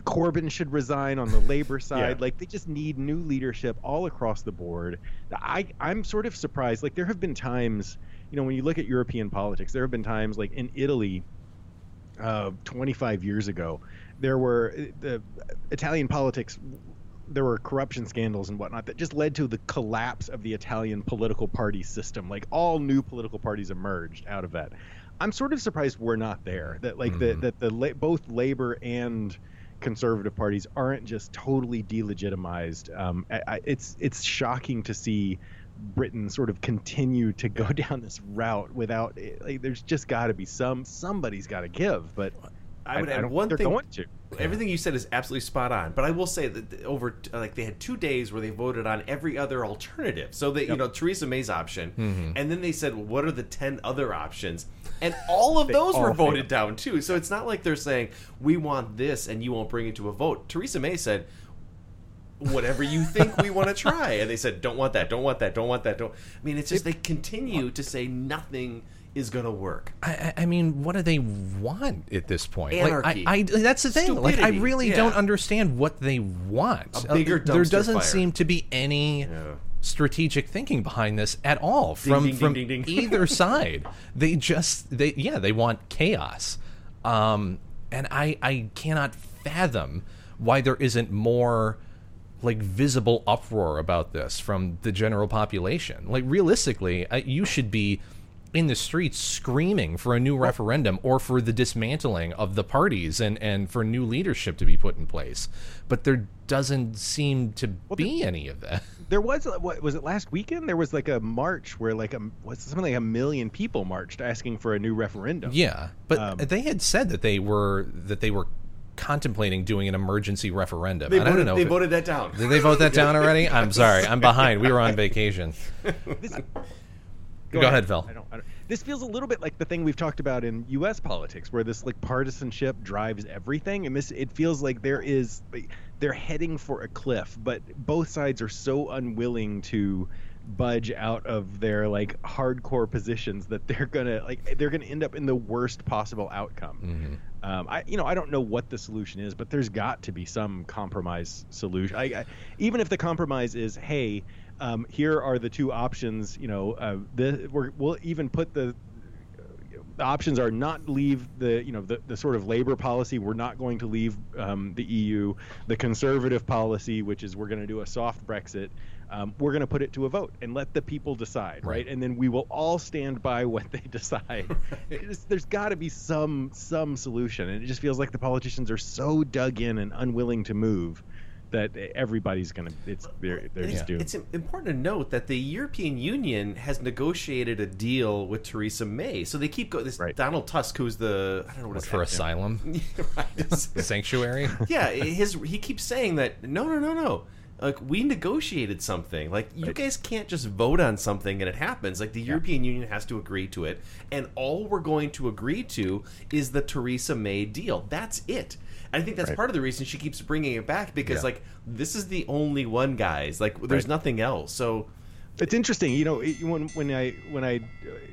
Corbyn should resign on the labor side. Yeah. Like they just need new leadership all across the board. I I'm sort of surprised. Like there have been times, you know, when you look at European politics, there have been times like in Italy, uh, 25 years ago, there were the Italian politics. There were corruption scandals and whatnot that just led to the collapse of the Italian political party system. Like all new political parties emerged out of that. I'm sort of surprised we're not there. That like the that the la- both Labor and conservative parties aren't just totally delegitimized. Um, I, I, it's it's shocking to see Britain sort of continue to go down this route without. Like, there's just got to be some somebody's got to give, but I would add don't one think thing. they're going to. Everything you said is absolutely spot on, but I will say that over like they had two days where they voted on every other alternative. So they, you know, Theresa May's option, Mm-hmm. and then they said, well, "What are the ten other options?" And all of those all were failed. voted down too. So it's not like they're saying we want this and you won't bring it to a vote. Theresa May said, "Whatever you think we want to try," and they said, "Don't want that, don't want that, don't want that, don't." I mean, it's just they continue to say nothing is going to work. I, I mean, what do they want at this point? Anarchy. Like, I, I, that's the thing. Like, I really Yeah. don't understand what they want. A bigger there doesn't fire. seem to be any strategic thinking behind this at all from ding, ding, from ding, either side. They just they yeah they want chaos, um, and I I cannot fathom why there isn't more like visible uproar about this from the general population. Like realistically, uh, you should be in the streets screaming for a new referendum or for the dismantling of the parties and and for new leadership to be put in place. But there doesn't seem to be any of that. There was what was it last weekend? There was like a march where like a was something like a million people marched asking for a new referendum. Yeah, but Um, they had said that they were that they were contemplating doing an emergency referendum. They and I voted, don't know. they if it- voted that down. Did they vote that down already? I'm sorry. I'm behind. We were on vacation. Go, ahead, Phil. I don't, I don't, this feels a little bit like the thing we've talked about in U.S. politics, where this like partisanship drives everything, and this it feels like there is they're heading for a cliff, but both sides are so unwilling to budge out of their like hardcore positions that they're gonna like they're gonna end up in the worst possible outcome. Um, I you know I don't know what the solution is, but there's got to be some compromise solution. I, I, even if the compromise is, hey, um, here are the two options. You know, uh, the, we're, we'll even put the the options are not leave the you know the, the sort of labor policy. We're not going to leave um, the EU the conservative policy which is we're going to do a soft Brexit um, we're going to put it to a vote and let the people decide right, Right. and then we will all stand by what they decide. It's- there's got to be some some solution. And it just feels like the politicians are so dug in and unwilling to move that everybody's going to it's they're, they're It's, just doomed it's important to note that the European Union has negotiated a deal with Theresa May, so they keep going. This Right. Donald Tusk, who's the I don't know what What, his for asylum right. sanctuary. yeah, his he keeps saying that no, no, no, no. Like we negotiated something. Like you guys can't just vote on something and it happens. Like the European Union has to agree to it, and all we're going to agree to is the Theresa May deal. That's it. And I think that's Right. part of the reason she keeps bringing it back because Yeah. like this is the only one, guys. Like there's Right. nothing else. So It's interesting, you know, it- when when I when I,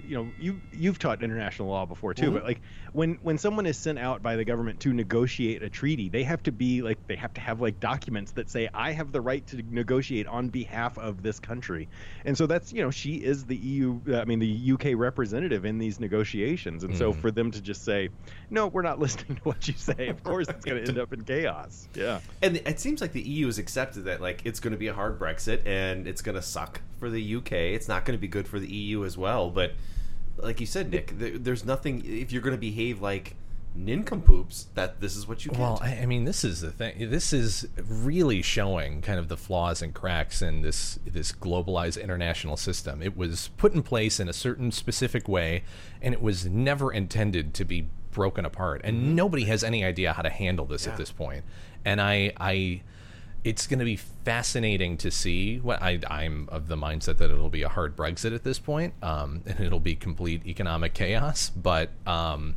you know, you you've taught international law before too, but mm-hmm. like when when someone is sent out by the government to negotiate a treaty, they have to be like they have to have like documents that say I have the right to negotiate on behalf of this country, and so that's you know she is the EU, I mean the UK representative in these negotiations, and so mm-hmm. for them to just say, no, we're not listening to what you say, of course it's going to end up in chaos. Yeah. And it seems like the EU has accepted that like it's going to be a hard Brexit and it's going to suck for the UK. It's not going to be good for the EU as well. But like you said, Nick, there, there's nothing. If you're going to behave like nincompoops, that this is what you get. Well, I, I mean, this is the thing. This is really showing kind of the flaws and cracks in this this globalized international system. It was put in place in a certain specific way, and it was never intended to be broken apart. And mm-hmm. nobody has any idea how to handle this at this point. And I, I, it's going to be fascinating to see. What I, I'm of the mindset that it'll be a hard Brexit at this point, um, and it'll be complete economic chaos. But um,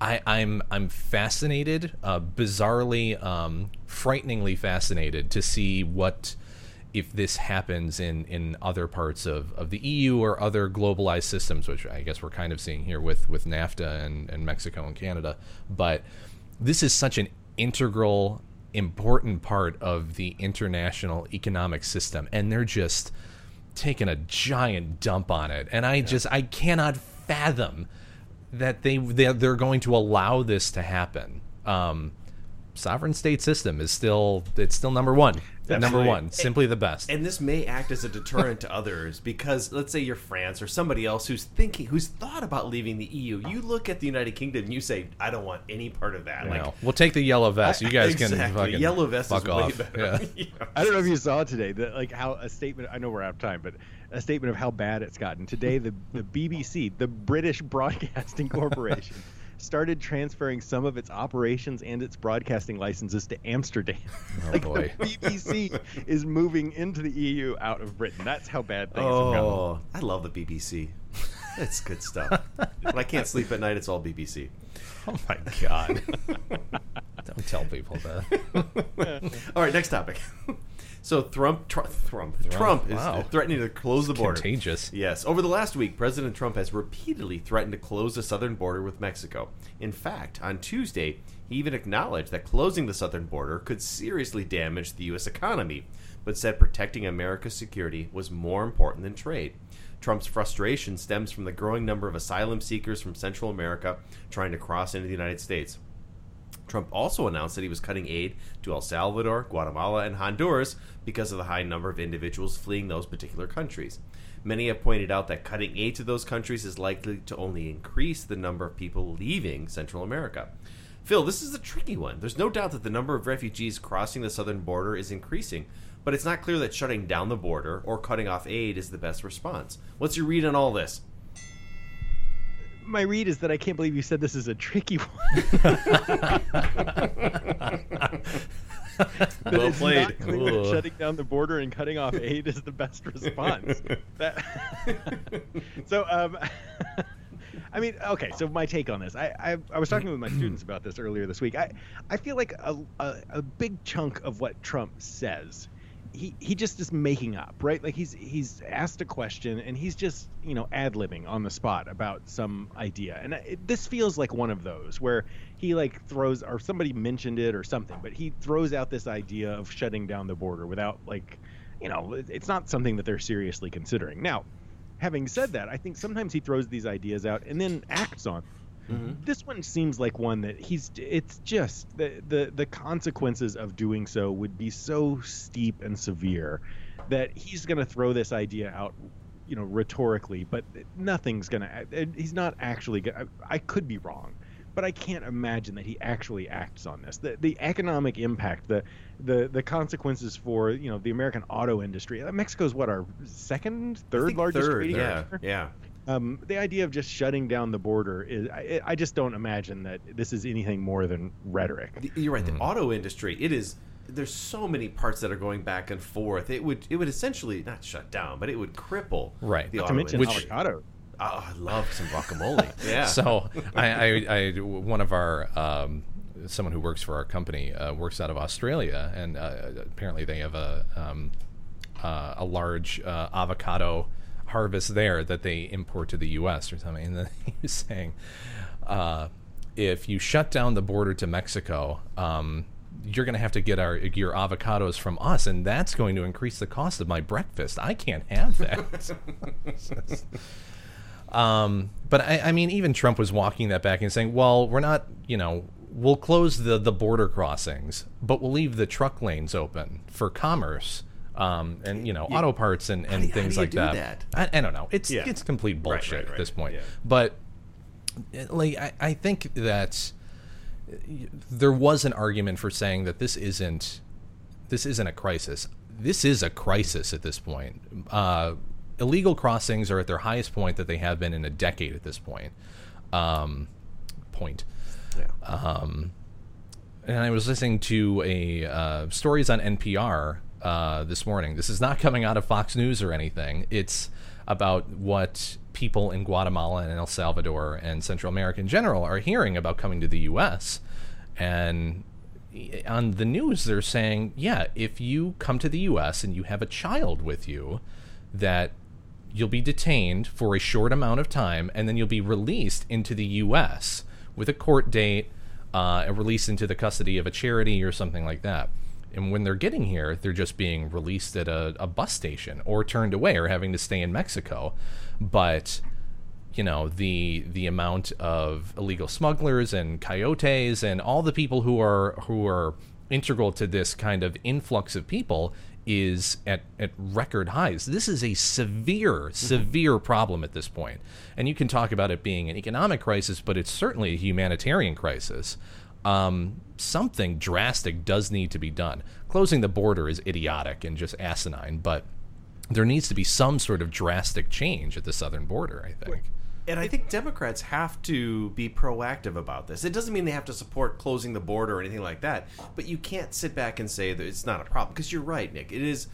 I, I'm I'm fascinated, uh, bizarrely, um, frighteningly fascinated to see what if this happens in, in other parts of, of the EU or other globalized systems, which I guess we're kind of seeing here with, with NAFTA and, and Mexico and Canada. But this is such an integral, important part of the international economic system, and they're just taking a giant dump on it. And I just I cannot fathom that they they're, they're going to allow this to happen. Um, sovereign state system is still it's still number one. Number Definitely. one, simply the best. And this may act as a deterrent to others because let's say you're France or somebody else who's thinking, who's thought about leaving the EU. You look at the United Kingdom and you say, I don't want any part of that. You Like, know, we'll take the yellow vest. You guys can Exactly. fucking Yellow vest is fuck way off. better. Yeah. Yeah. I don't know if you saw today that like how a statement. I know we're out of time, but a statement of how bad it's gotten today. The the BBC, the British Broadcasting Corporation, started transferring some of its operations and its broadcasting licenses to Amsterdam. Oh, like boy. the BBC is moving into the EU out of Britain. That's how bad things have gotten. Oh, I love the BBC. It's good stuff. when I can't sleep at night, it's all BBC. Oh my god! Don't tell people that. All right, next topic. So Trump, Trump, Trump, Trump is wow. threatening to close the border. Contagious. Yes. Over the last week, President Trump has repeatedly threatened to close the southern border with Mexico. In fact, on Tuesday, he even acknowledged that closing the southern border could seriously damage the U.S. economy, but said protecting America's security was more important than trade. Trump's frustration stems from the growing number of asylum seekers from Central America trying to cross into the United States. Trump also announced that he was cutting aid to El Salvador, Guatemala, and Honduras because of the high number of individuals fleeing those particular countries. Many have pointed out that cutting aid to those countries is likely to only increase the number of people leaving Central America. Phil, this is a tricky one. There's no doubt that the number of refugees crossing the southern border is increasing, but it's not clear that shutting down the border or cutting off aid is the best response. What's your read on all this? My read is that I can't believe you said this is a tricky one. Well played. not clear that shutting down the border and cutting off aid is the best response. That- so, um, I mean, okay. So my take on this, I, I I was talking with my students about this earlier this week. I I feel like a, a a big chunk of what Trump says. He, he just is making up, right? Like he's he's asked a question and he's just you know ad libbing on the spot about some idea, and it, this feels like one of those where he like throws or somebody mentioned it or something, but he throws out this idea of shutting down the border without like, you know, it's not something that they're seriously considering. Now, having said that, I think sometimes he throws these ideas out and then acts on. them. Mm-hmm. This one seems like one that he's. It's just the the the consequences of doing so would be so steep and severe that he's going to throw this idea out, you know, rhetorically, but nothing's going to. Uh, uh, he's not actually. Gonna, I could be wrong, but I can't imagine that he actually acts on this. The the economic impact, the the the consequences for you know the American auto industry. Uh, Mexico's what our second, third largest third, trading yeah, partner? yeah. Um, the idea of just shutting down the border is, I, I just don't imagine that this is anything more than rhetoric. You're right. The auto industry, it is. There's so many parts that are going back and forth. It would it would essentially not shut down, but it would cripple Right. the Not auto to mention industry. avocado. Oh, I love some guacamole. Yeah. So I, I, I, one of our, um, someone who works for our company uh, works out of Australia, and uh, apparently they have a, um, uh, a large uh, avocado harvest there that they import to the U.S. or something. And then he was saying, uh, if you shut down the border to Mexico, um, you're going to have to get our your avocados from us, and that's going to increase the cost of my breakfast. I can't have that. Um, but I, I mean, even Trump was walking that back and saying, "Well, we're not, you know, we'll close the the border crossings, but we'll leave the truck lanes open for commerce." Um, and you know, auto parts and, and how things do like do that. that? I, I don't know. It's Yeah. it's complete Right, bullshit right, at this point. Yeah. But uh, like, I, I think that uh, there was an argument for saying that this isn't this isn't a crisis. This is a crisis at this point. Uh, illegal crossings are at their highest point that they have been in a decade at this point. Um, point. Yeah. Um, and I was listening to a uh, stories on NPR uh, this morning. This is not coming out of Fox News or anything. It's about what people in Guatemala and El Salvador and Central America in general are hearing about coming to the U.S. And on the news, they're saying, yeah, if you come to the U.S. and you have a child with you, that you'll be detained for a short amount of time and then you'll be released into the U.S. with a court date uh, and released into the custody of a charity or something like that. And when they're getting here, they're just being released at a, a bus station or turned away or having to stay in Mexico. But you know the the amount of illegal smugglers and coyotes and all the people who are who are integral to this kind of influx of people is at, at record highs. This is a severe, mm-hmm. severe problem at this point. And you can talk about it being an economic crisis, but it's certainly a humanitarian crisis. Um, something drastic does need to be done. Closing the border is idiotic and just asinine, but there needs to be some sort of drastic change at the southern border, I think. And I think Democrats have to be proactive about this. It doesn't mean they have to support closing the border or anything like that, but you can't sit back and say that it's not a problem because you're right, Nick. It is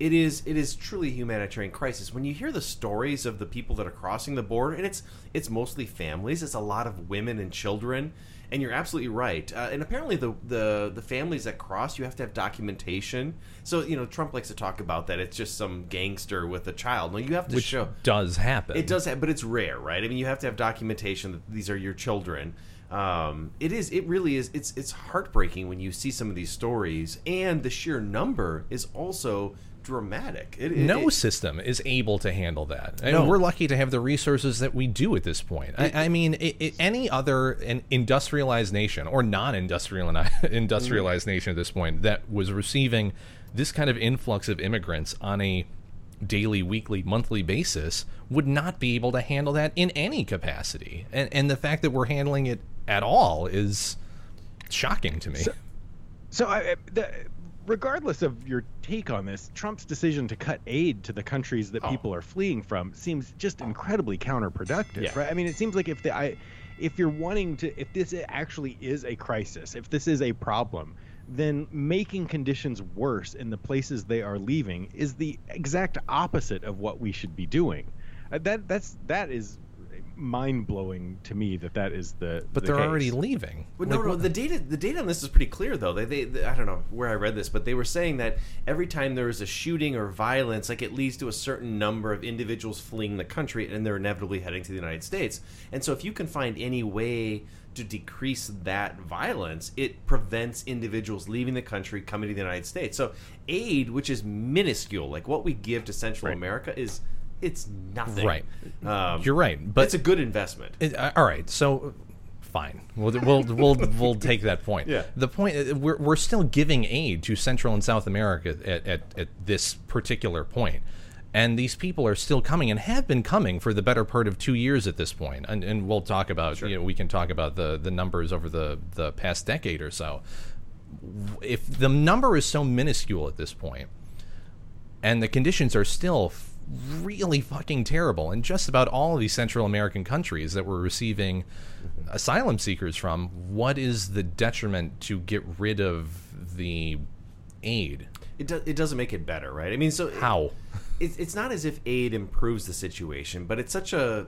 it is it is truly a humanitarian crisis. When you hear the stories of the people that are crossing the border, and it's it's mostly families, it's a lot of women and children, and you're absolutely right. Uh, and apparently, the, the the families that cross, you have to have documentation. So you know, Trump likes to talk about that. It's just some gangster with a child. No, you have to Which show does happen. it does, but it's rare, right? I mean, you have to have documentation that these are your children. Um, it is. It really is. It's it's heartbreaking when you see some of these stories, and the sheer number is also dramatic. It, it- no it- system is able to handle that. And No. we're lucky to have the resources that we do at this point. I, I mean, i i any other an industrialized nation or non-industrialized industrialized nation at this point that was receiving this kind of influx of immigrants on a daily, weekly, monthly basis would not be able to handle that in any capacity. And and the fact that we're handling it at all is shocking to me. So, I, the, regardless of your take on this, Trump's decision to cut aid to the countries that people are fleeing from seems just incredibly counterproductive, Yeah. right? I mean, it seems like if the I, if you're wanting to, if this actually is a crisis, if this is a problem, then making conditions worse in the places they are leaving is the exact opposite of what we should be doing. Uh, that that's that is mind blowing to me that that is the. but the they're case. already leaving. But no, no. what- The data, the data on this is pretty clear, though. They, they, they- I don't know where I read this, but they were saying that every time there is a shooting or violence, like it leads to a certain number of individuals fleeing the country, and they're inevitably heading to the United States. And so, if you can find any way to decrease that violence, it prevents individuals leaving the country, coming to the United States. So, aid, which is minuscule, like what we give to Central Right. America, is it's nothing. Right. Um, You're right, but it's a good investment. It, uh, all right, so fine. We'll we'll we'll, we'll take that point. Yeah. The point uh, we're we're still giving aid to Central and South America at, at, at this particular point. And these people are still coming and have been coming for the better part of two years at this point. And, and we'll talk about, you know, we can talk about the, the numbers over the, the past decade or so. If the number is so minuscule at this point, and the conditions are still really fucking terrible in just about all of these Central American countries that we're receiving asylum seekers from. What is the detriment to get rid of the aid? It, do, it doesn't make it better, right? I mean, so How? it's, it's not as if aid improves the situation, but it's such a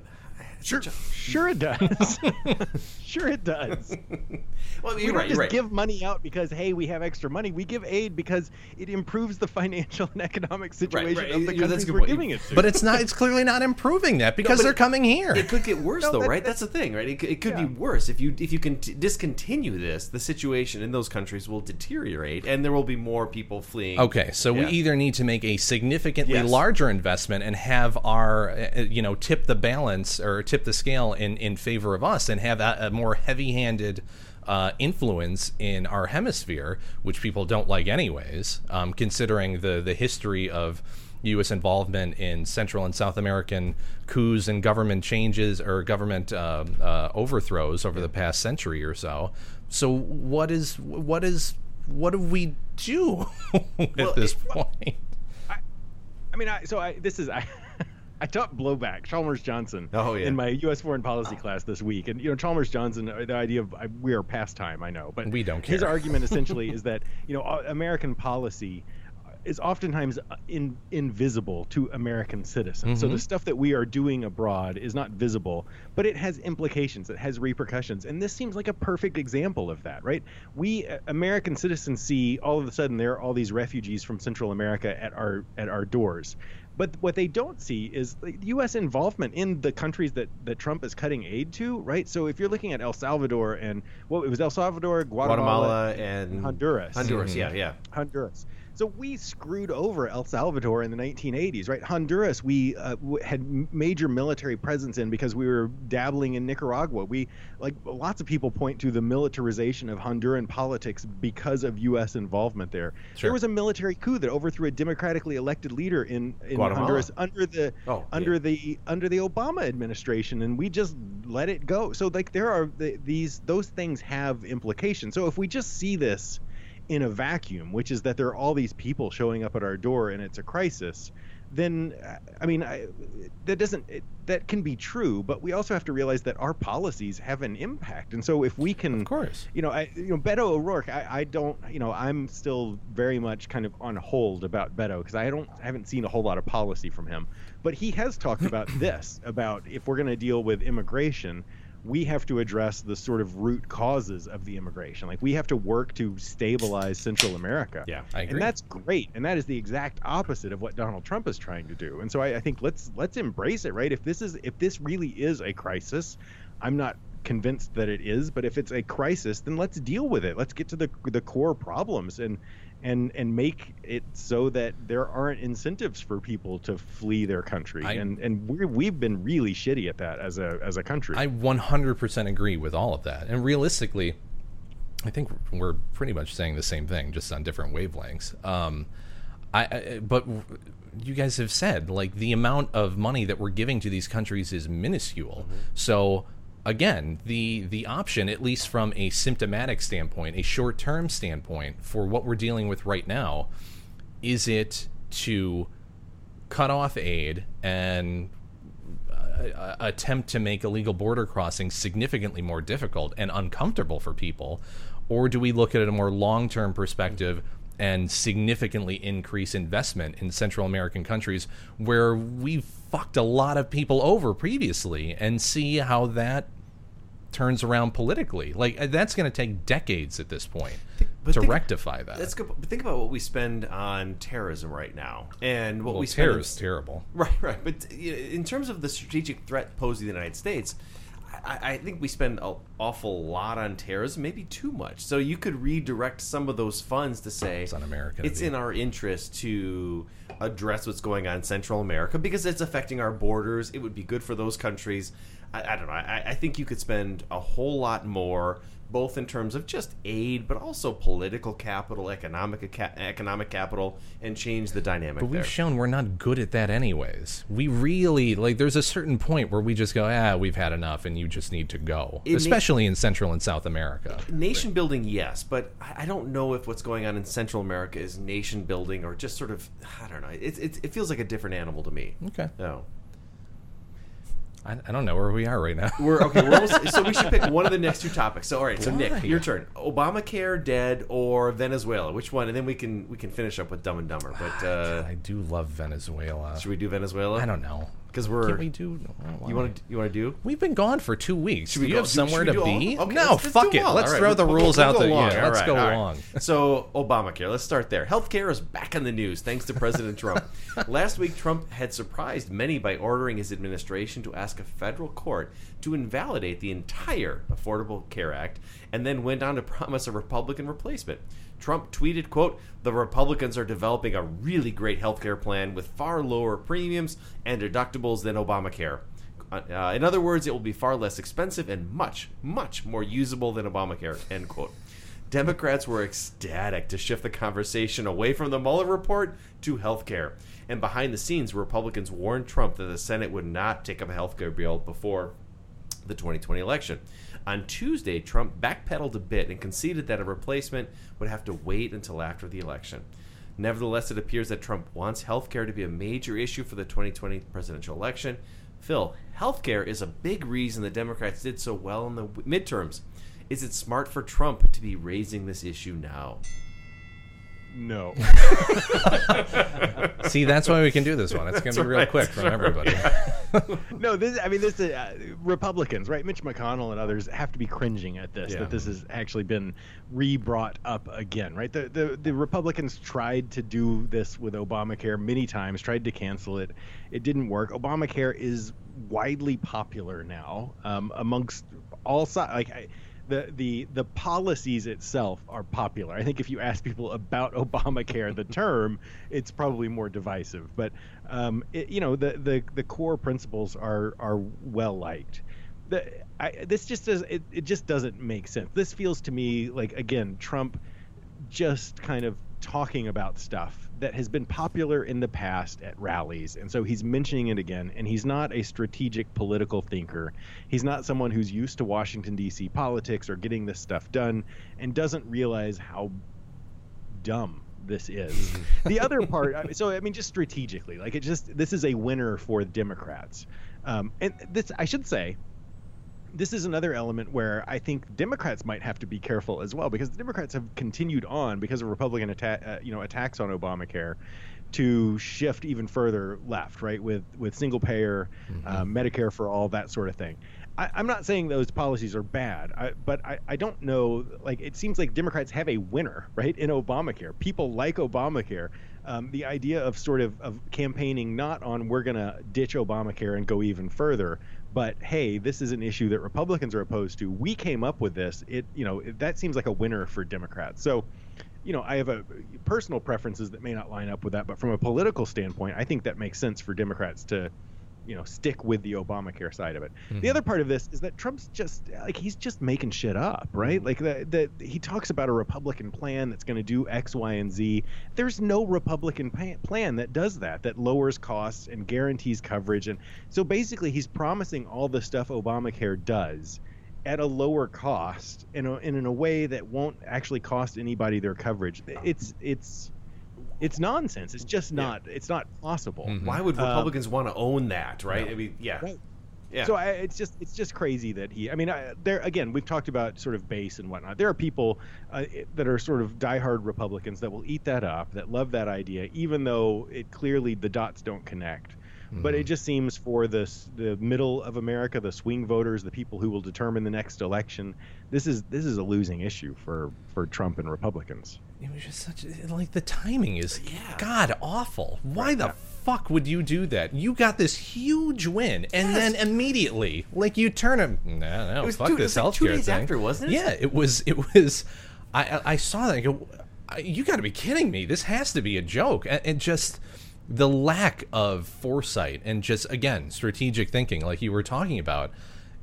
Sure, sure it does. sure it does. well, you're don't right. just You're right. give money out because hey, we have extra money. We give aid because it improves the financial and economic situation right. of the Yeah, countries we're point. giving it to. But it's not. It's clearly not improving that because but they're it- coming here. It could get worse, No, though, that- right? That's the thing, right? It, could- it could Yeah. be worse if you if you can t- discontinue this. The situation in those countries will deteriorate, and there will be more people fleeing. Okay, so Yeah. we either need to make a significantly Yes. larger investment and have our, uh, you know, tip the balance or tip the scale in, in favor of us and have a, a more heavy handed uh, influence in our hemisphere, which people don't like anyways, um, considering the, the history of U.S. involvement in Central and South American coups and government changes or government uh, uh, overthrows over the past century or so. So, what is what is what do we do at Well, this it- point? I mean, I, so I this is I. I taught blowback Chalmers Johnson Oh, yeah. in my U.S. foreign policy class this week, and you know Chalmers Johnson, uh, the idea of I, we are past time, I know, but We don't care. His argument essentially is that you know uh, American policy is oftentimes uh, in, invisible to American citizens. So the stuff that we are doing abroad is not visible, but it has implications, it has repercussions, and this seems like a perfect example of that, right? We uh, American citizens see all of a sudden there are all these refugees from Central America at our at our doors. But what they don't see is the U.S. involvement in the countries that, that Trump is cutting aid to, right? So if you're looking at El Salvador and what well, it was El Salvador, Guatemala, Guatemala and Honduras. Honduras, yeah, yeah. Honduras. So we screwed over El Salvador in the 1980s, right? Honduras, we uh, w- had major military presence in because we were dabbling in Nicaragua. We like lots of people point to the militarization of Honduran politics because of U.S. involvement there. Sure. There was a military coup that overthrew a democratically elected leader in, in Guatemala. Honduras under the Oh, under yeah. the under the Obama administration, and we just let it go. So like there are the, these those things have implications. So if we just see this in a vacuum, which is that there are all these people showing up at our door and it's a crisis, then uh, I mean I, that doesn't it, that can be true, but we also have to realize that our policies have an impact. And so if we can, Of course. you know, I, you know, Beto O'Rourke, I, I don't, you know, I'm still very much kind of on hold about Beto because I don't, I haven't seen a whole lot of policy from him. But he has talked about this, about if we're going to deal with immigration, we have to address the sort of root causes of the immigration. Like we have to work to stabilize Central America. Yeah, I agree. And that's great. And that is the exact opposite of what Donald Trump is trying to do. And so I, I think let's let's embrace it, right? If this is if this really is a crisis, I'm not convinced that it is, but if it's a crisis, then let's deal with it. Let's get to the the core problems and and and make it so that there aren't incentives for people to flee their country. I- and and we we've been really shitty at that as a as a country. I 100% agree with all of that. And realistically, I think we're pretty much saying the same thing, just on different wavelengths. Um, I, I but you guys have said like the amount of money that we're giving to these countries is minuscule. So again, the the option, at least from a symptomatic standpoint, a short term standpoint, for what we're dealing with right now, is it to cut off aid and uh, attempt to make illegal border crossing significantly more difficult and uncomfortable for people, or do we look at it a more long term perspective and significantly increase investment in Central American countries where we've fucked a lot of people over previously and see how that turns around politically? Like uh, that's going to take decades at this point But to think- rectify that. Let's go. But think about what we spend on terrorism right now, and what well, we spend. terror is terrible. Right, right. But in terms of the strategic threat posed to the United States, I, I think we spend an awful lot on terrorism, maybe too much. So you could redirect some of those funds to say It's It's in our interest to address what's going on in Central America because it's affecting our borders. It would be good for those countries. I, I don't know. I, I think you could spend a whole lot more. Both in terms of just aid, but also political capital, economic ca- economic capital, and change the dynamic But we've shown we're not good at that anyways. We really like there's a certain point where we just go, ah, we've had enough and you just need to go. Especially in Central and South America. nation building yes but i don't know if what's going on in central america is nation building or just sort of i don't know it, it, it feels like a different animal to me Okay. no I, I don't know where we are right now. we're okay we're almost, so we should pick one of the next two topics so all right so Why? nick your turn obamacare dead or venezuela which one and then we can we can finish up with dumb and dumber but uh I do love Venezuela. should we do venezuela I don't know. Because we're Can we do? you want to you want to do We've been gone for two weeks. Should we do you go- have somewhere to be? Okay, no, let's- let's fuck it. all. Let's All right, throw we'll- the we'll- rules we'll out there. Yeah, let's right, go all right. along. So Obamacare. Let's start there. Healthcare is back in the news thanks to President Trump. Last week, Trump had surprised many by ordering his administration to ask a federal court to invalidate the entire Affordable Care Act, and then went on to promise a Republican replacement. Trump tweeted, quote, The Republicans are developing a really great healthcare plan with far lower premiums and deductibles than Obamacare. Uh, in other words, it will be far less expensive and much, much more usable than Obamacare. End quote. Democrats were ecstatic to shift the conversation away from the Mueller report to healthcare. And behind the scenes, Republicans warned Trump that the Senate would not take up a healthcare bill before the 2020 election. On Tuesday, Trump backpedaled a bit and conceded that a replacement would have to wait until after the election. Nevertheless, it appears that Trump wants healthcare to be a major issue for the 2020 presidential election. Phil, healthcare is a big reason the Democrats did so well in the midterms. Is it smart for Trump to be raising this issue now? No. See, that's why we can do this one. It's going to be real right. quick from everybody. no, this. I mean, this. Uh, Republicans, right? Mitch McConnell and others have to be cringing at this. Yeah. That this has actually been re-brought up again, right? The, the the Republicans tried to do this with Obamacare many times, tried to cancel it. It didn't work. Obamacare is widely popular now um, amongst all sides. Like. I, the, the the policies itself are popular. I think if you ask people about Obamacare, the term, it's probably more divisive. But um, it, you know, the, the the core principles are are well liked. The, I, this just does it, it just doesn't make sense. This feels to me like again Trump just kind of talking about stuff that has been popular in the past at rallies and so he's mentioning it again and he's not a strategic political thinker. He's not someone who's used to washington d.c politics or getting this stuff done and doesn't realize how dumb this is. The other part so i mean just strategically like it just this is a winner for the democrats. Um, and this i should say this is another element where I think Democrats might have to be careful as well because the Democrats have continued on because of Republican attack, uh, you know, attacks on Obamacare to shift even further left, right? With with single payer, uh, Medicare for all, that sort of thing. I, I'm not saying those policies are bad, I, but I, I don't know. Like it seems like Democrats have a winner, right, in Obamacare. People like Obamacare. Um, the idea of sort of, of campaigning not on we're going to ditch Obamacare and go even further, but hey, this is an issue that Republicans are opposed to. We came up with this. It you know that seems like a winner for Democrats. So, you know, I have a personal preferences that may not line up with that, but from a political standpoint, I think that makes sense for Democrats to you know stick with the Obamacare side of it. The mm-hmm. other part of this is that Trump's just like he's just making shit up, right? Mm-hmm. Like that that he talks about a Republican plan that's going to do X, Y, and Z. There's no Republican pa- plan that does that that lowers costs and guarantees coverage and so basically he's promising all the stuff Obamacare does at a lower cost and, and in a way that won't actually cost anybody their coverage. It's it's it's nonsense. It's just not it's not possible. Why would Um, Republicans want to own that, right? no. I mean, yeah. Right. Yeah. So I, it's just it's just crazy that he. I mean, I, there again, we've talked about sort of base and whatnot. There are people uh, that are sort of diehard Republicans that will eat that up, that love that idea, even though it clearly the dots don't connect. But Mm-hmm. it just seems for the the middle of America, the swing voters, the people who will determine the next election, this is this is a losing issue for for Trump and Republicans. It was just such like the timing is god awful. Why the fuck would you do that? You got this huge win, and then immediately, like you turn him. No, no, It fuck two- it this was like two healthcare days thing. after, wasn't it? Yeah, it was. It was. I I, saw that. I go, you got to be kidding me. This has to be a joke. And just the lack of foresight and just again strategic thinking, like you were talking about.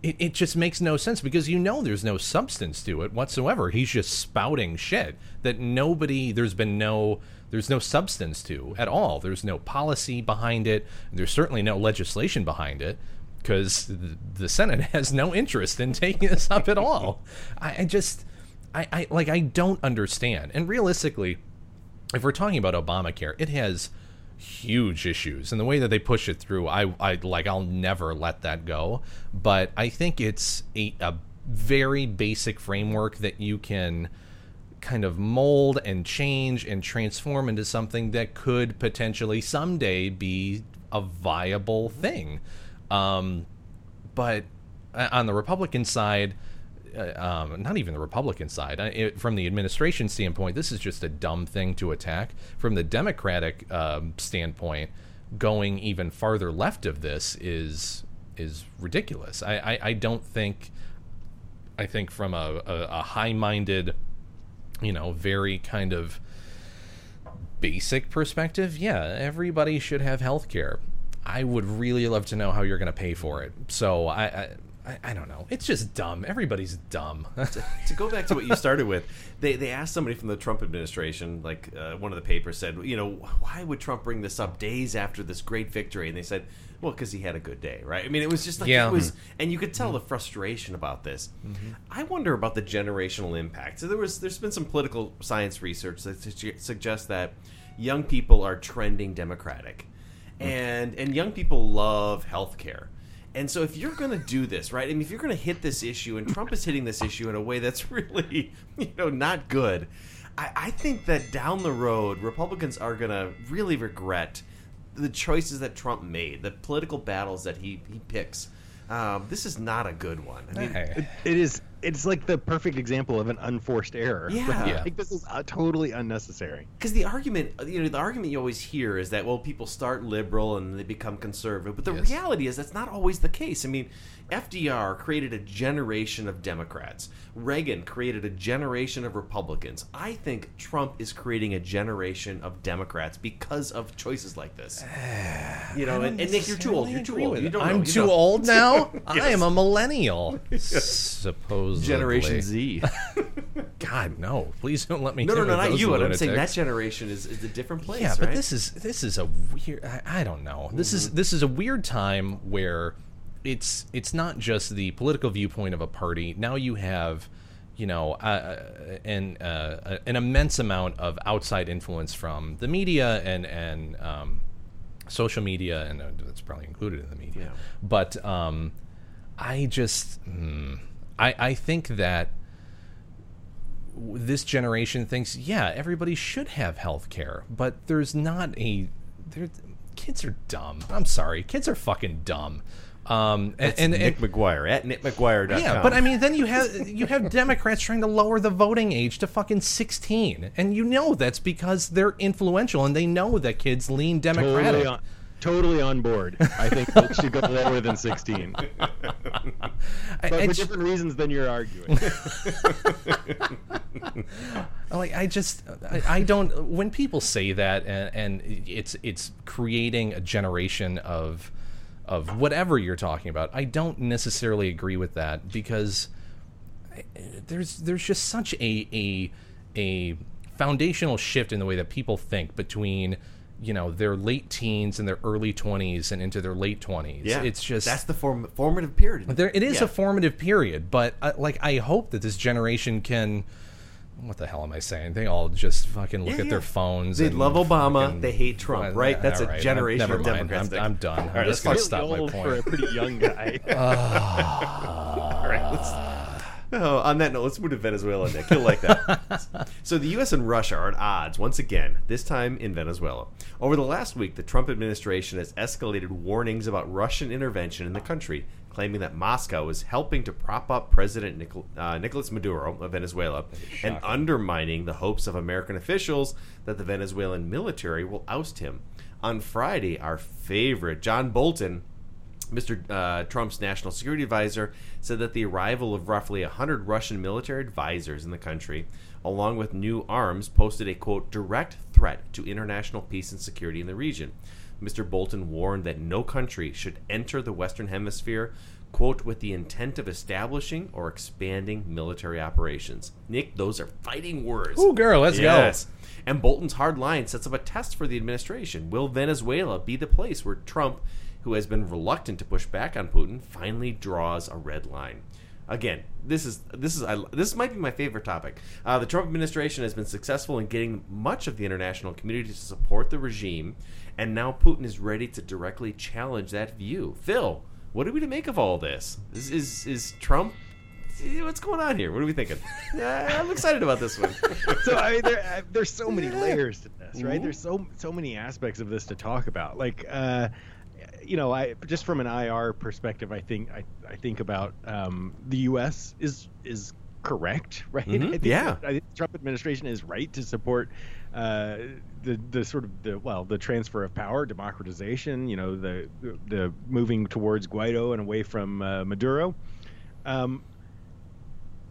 It, it just makes no sense because you know there's no substance to it whatsoever. He's just spouting shit that nobody, there's been no, there's no substance to at all. There's no policy behind it. There's certainly no legislation behind it because the, Senate has no interest in taking this up at all. I, I just, I, I like, I don't understand. And realistically, if we're talking about Obamacare, it has huge issues. And the way that they push it through i i like i'll never let that go. But i think it's a, a very basic framework that you can kind of mold and change and transform into something that could potentially someday be a viable thing. Um but uh, on the republican side uh, um, not even the Republican side. I- It, from the administration standpoint, this is just a dumb thing to attack. From the Democratic um, standpoint, going even farther left of this is is ridiculous. I, I, I don't think. I think from a, a, a high-minded, you know, very kind of basic perspective, yeah, everybody should have health care. I would really love to know how you're going to pay for it. So I, I, I, I don't know. It's just dumb. Everybody's dumb. to go back to what you started with, they, they asked somebody from the Trump administration, like uh, one of the papers said, you know, why would Trump bring this up days after this great victory? And they said, well, because he had a good day, right? I mean, it was just like Yeah. it was, mm-hmm. and you could tell the mm-hmm. frustration about this. Mm-hmm. I wonder about the generational impact. So there was, there's been some political science research that suggests that young people are trending Democratic, mm. and and young people love health care. And so, if you're going to do this, right? I mean, if you're going to hit this issue, and Trump is hitting this issue in a way that's really, you know, not good, I, I think that down the road, Republicans are going to really regret the choices that Trump made, the political battles that he, he picks. Um, this is not a good one. I mean, it, it is. It's like the perfect example of an unforced error. Yeah. Right? Yeah. Like this is uh, totally unnecessary. Because the argument, you know, the argument you always hear is that well, people start liberal and they become conservative, but the Yes. reality is that's not always the case. I mean, FDR created a generation of Democrats. Reagan created a generation of Republicans. I think Trump is creating a generation of Democrats because of choices like this. You know, and, and Nick, you're too old. You're too old. You don't. I'm You too don't. old now. I am a millennial. Supposedly. Generation Z. God no! Please don't let me. No, no, no, not you. But I'm saying that generation is, is a different place. yeah, but right? this is this is a weird. I, I don't know. This is Mm-hmm. this is a weird time where it's it's not just the political viewpoint of a party. Now you have, you know, uh, an uh, an immense amount of outside influence from the media and and um, social media, and uh, that's probably included in the media. Yeah. But um, I just hmm, I I think that this generation thinks, yeah, everybody should have health care, but there's not a. There, kids are dumb. I'm sorry, kids are fucking dumb. Um, and, That's and, Nick and- McGuire at nickmcguire.com. yeah, but I mean, then you have you have Democrats trying to lower the voting age to fucking 16, and you know that's because they're influential and they know that kids lean Democratic. Totally on, totally on board. I think folks should go lower than 16. I- But for it's- different reasons than you're arguing. like I just I, I don't when people say that and, and it's it's creating a generation of of whatever you're talking about I don't necessarily agree with that because there's there's just such a a a foundational shift in the way that people think between you know their late teens and their early 20s and into their late 20s yeah, it's just that's the form, formative period. there, it is Yeah. a formative period, but uh, like I hope that this generation can. What the hell am I saying? They all just fucking look Yeah, at their phones. They and love Obama, fucking- they hate Trump, Well, right? That's a all right, generation of. Democrats, I'm, I'm done. All I'm right, just let's gonna go. stop my old point. for a pretty young guy. Ah. All right, let's. Oh, on that note, let's move to Venezuela, Nick. You'll like that. so the U.S. and Russia are at odds once again. This time in Venezuela. Over the last week, the Trump administration has escalated warnings about Russian intervention in the country, claiming that Moscow is helping to prop up President Nicol- uh, Nicolas Maduro of Venezuela and undermining the hopes of American officials that the Venezuelan military will oust him. On Friday, our favorite John Bolton Mr. Uh, Trump's national security advisor said that the arrival of roughly 100 Russian military advisors in the country, along with new arms, posted a quote direct threat to international peace and security in the region. Mr. Bolton warned that no country should enter the Western Hemisphere, quote, with the intent of establishing or expanding military operations. Nick, those are fighting words. Ooh, girl, let's go. yes. And Bolton's hard line sets up a test for the administration. Will Venezuela be the place where Trump, who has been reluctant to push back on Putin, finally draws a red line? Again, this is this is I, this might be my favorite topic. Uh, the Trump administration has been successful in getting much of the international community to support the regime, and now Putin is ready to directly challenge that view. Phil, what are we to make of all this? Is is, is Trump? What's going on here? What are we thinking? I'm excited about this one. so I mean, there, there's so many layers to this, right? There's so so many aspects of this to talk about. Like, uh, you know, I just from an IR perspective, I think I, I think about um, the U.S. is is correct, right? Mhm, I think yeah. I think the Trump administration is right to support uh, the the sort of the well the transfer of power, democratization. You know, the the, moving towards Guaido and away from uh, Maduro. Um,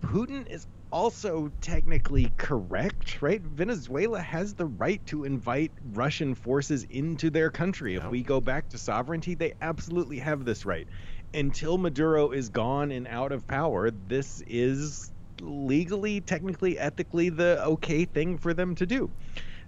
Putin is also technically correct, right? Venezuela has the right to invite Russian forces into their country. If we go back to sovereignty, they absolutely have this right. Until Maduro is gone and out of power, this is legally, technically, ethically the okay thing for them to do.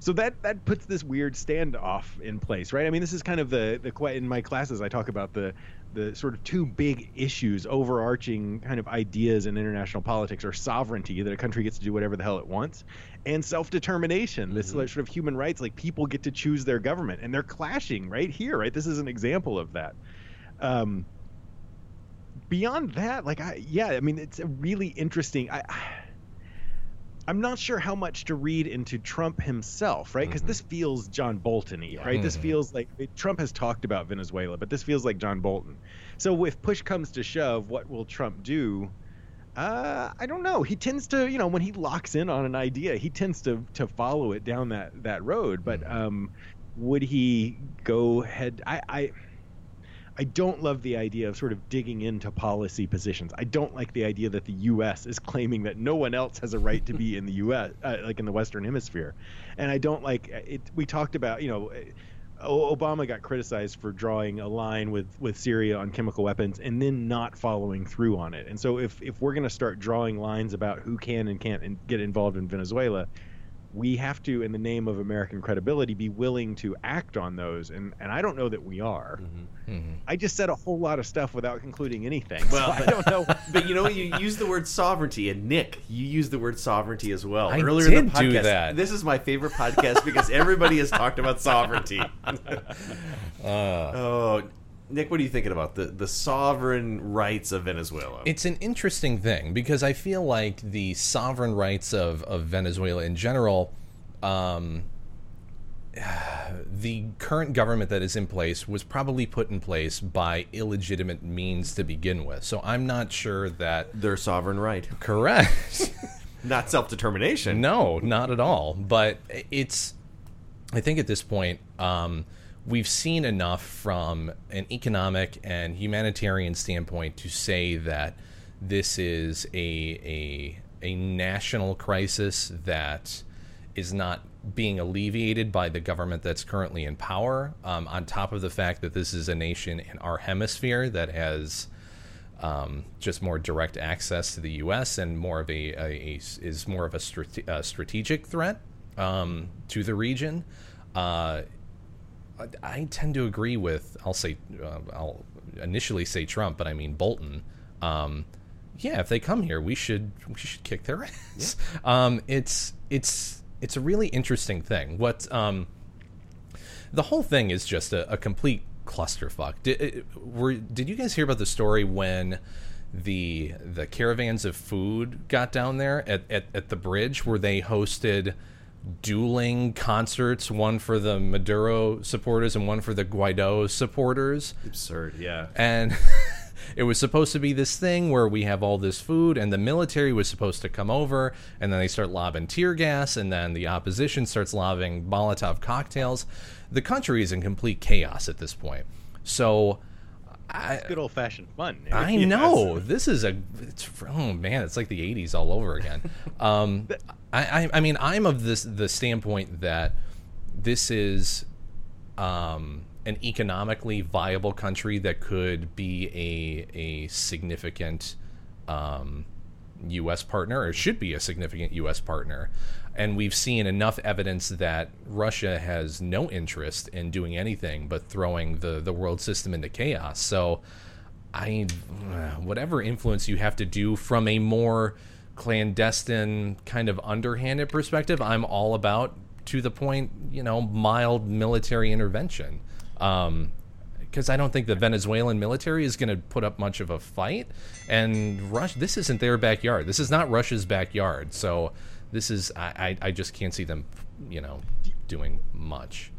So that that puts this weird standoff in place, right? I mean, this is kind of the the in my classes I talk about the the sort of two big issues, overarching kind of ideas in international politics are sovereignty, that a country gets to do whatever the hell it wants, and self determination, this sort of human rights, like people get to choose their government, and they're clashing right here, right? This is an example of that. Um, beyond that, like I yeah, I mean, it's a really interesting. I, I'm not sure how much to read into Trump himself, right? Because Mm-hmm. this feels John Bolton-y, right? This Mhm. feels like Trump has talked about Venezuela, but this feels like John Bolton. So if push comes to shove, what will Trump do? Uh, I don't know. He tends to, you know, when he locks in on an idea, he tends to to follow it down that that road. But um, would he go head? I, I I don't love the idea of sort of digging into policy positions. I don't like the idea that the U.S. is claiming that no one else has a right to be in the U.S. Uh, like in the Western Hemisphere, and I don't like it. We talked about, you know. Obama got criticized for drawing a line with, with Syria on chemical weapons and then not following through on it. And so if, if we're going to start drawing lines about who can and can't in, get involved in Venezuela, we have to, in the name of American credibility, be willing to act on those. And, and I don't know that we are. I just said a whole lot of stuff without concluding anything. Well, so I don't know. But you know? You use the word sovereignty, and Nick, you used the word sovereignty as well I earlier in the did do podcast. that. This is my favorite podcast because everybody has talked about sovereignty. Uh, oh, Nick, what are you thinking about the the sovereign rights of Venezuela? It's an interesting thing because I feel like the sovereign rights of, of Venezuela in general, um, the current government that is in place was probably put in place by illegitimate means to begin with. So I'm not sure that Their sovereign right, correct. not self determination. No, not at all. But it's, I think at this point, um, we've seen enough from an economic and humanitarian standpoint to say that this is a a a national crisis that is not being alleviated by the government that's currently in power. Um, on top of the fact that this is a nation in our hemisphere that has um, just more direct access to the U.S. and more of a, a, a is more of a, strate- a strategic threat um, to the region. Uh, I- I tend to agree with. I'll say. Uh, I'll initially say Trump, but I mean Bolton. Um, yeah, if they come here, we should we should kick their ass. Um, it's it's it's a really interesting thing. What um, the whole thing is just a, a complete clusterfuck. Did uh, were did you guys hear about the story when the the caravans of food got down there at, at, at the bridge where they hosted dueling concerts, one for the Maduro supporters and one for the Guaido supporters? Absurd, yeah. and it was supposed to be this thing where we have all this food and the military was supposed to come over and then they start lobbing tear gas and then the opposition starts lobbing molotov cocktails the country is in complete chaos at this point so I, Good old fashioned fun. I Yes. know this is a. It's oh man, it's like the '80s all over again. Um, I, I, I mean, I'm of this the standpoint that this is um, an economically viable country that could be a a significant um, U.S. partner, or should be a significant U.S. partner. And we've seen enough evidence that Russia has no interest in doing anything but throwing the, the world system into chaos. So, I, whatever influence you have to do from a more clandestine, kind of underhanded perspective, I'm all about to the point, you know, mild military intervention. Um, because I don't think the Venezuelan military is going to put up much of a fight. And Russia, this isn't their backyard. This is not Russia's backyard. So this is, I, I, just can't see them, you know, doing much.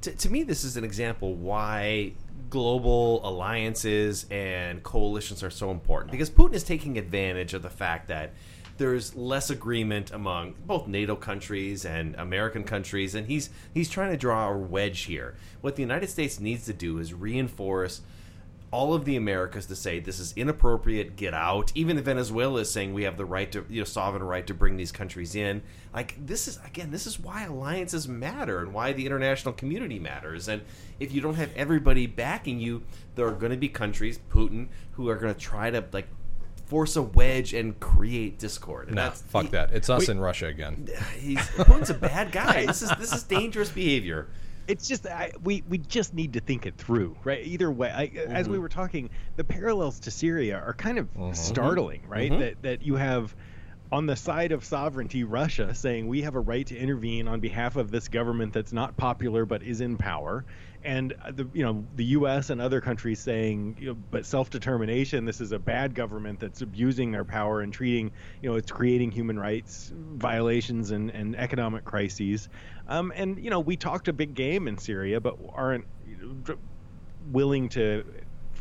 to, to me, this is an example why global alliances and coalitions are so important because Putin is taking advantage of the fact that there's less agreement among both NATO countries and American countries, and he's he's trying to draw a wedge here. What the United States needs to do is reinforce all of the Americas to say this is inappropriate, get out. Even Venezuela is saying we have the right to, you know, sovereign right to bring these countries in. Like this is again, this is why alliances matter and why the international community matters. And if you don't have everybody backing you, there are going to be countries, Putin, who are going to try to like force a wedge and create discord. And that's fuck he- that. It's us we- in Russia again. He's Putin's a bad guy. This is this is dangerous behavior. It's just I, we we just need to think it through, right? Either way, I, as we were talking, the parallels to Syria are kind of startling, right? Mhm. That that you have on the side of sovereignty, Russia saying we have a right to intervene on behalf of this government that's not popular but is in power, and the you know the U.S. and other countries saying, you know, but self-determination. This is a bad government that's abusing their power and treating, you know, it's creating human rights violations and, and economic crises. Um, and you know, we talked a big game in Syria, but aren't you know, willing to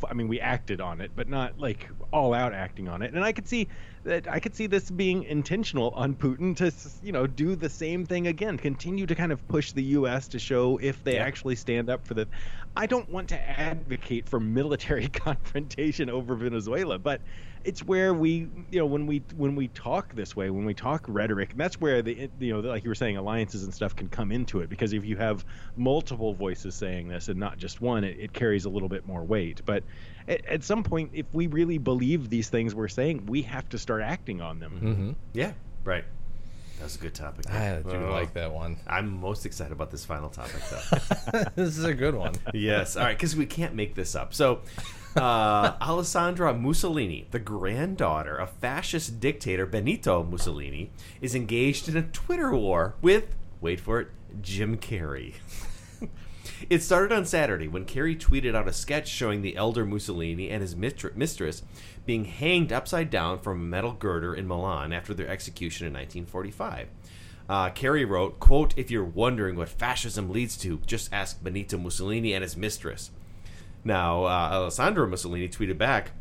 I mean, we acted on it, but not like all out acting on it. And I could see that I could see this being intentional on Putin to, you know, do the same thing again, continue to kind of push the U.S. to show if they yeah. actually stand up for the. I don't want to advocate for military confrontation over Venezuela, but it's where we you know when we when we talk this way when we talk rhetoric and that's where the you know like you were saying alliances and stuff can come into it because if you have multiple voices saying this and not just one it, it carries a little bit more weight but at, at, some point if we really believe these things we're saying we have to start acting on them mm-hmm. yeah right that was a good topic. I do oh, like that one. I'm most excited about this final topic, though. this is a good one. yes. All right, because we can't make this up. So, uh, Alessandra Mussolini, the granddaughter of fascist dictator Benito Mussolini, is engaged in a Twitter war with, wait for it, Jim Carrey. it started on Saturday when Carrey tweeted out a sketch showing the elder Mussolini and his mistress being hanged upside down from a metal girder in Milan after their execution in 1945. Uh, Carrey wrote, quote, If you're wondering what fascism leads to, just ask Benito Mussolini and his mistress. Now, uh, Alessandra Mussolini tweeted back,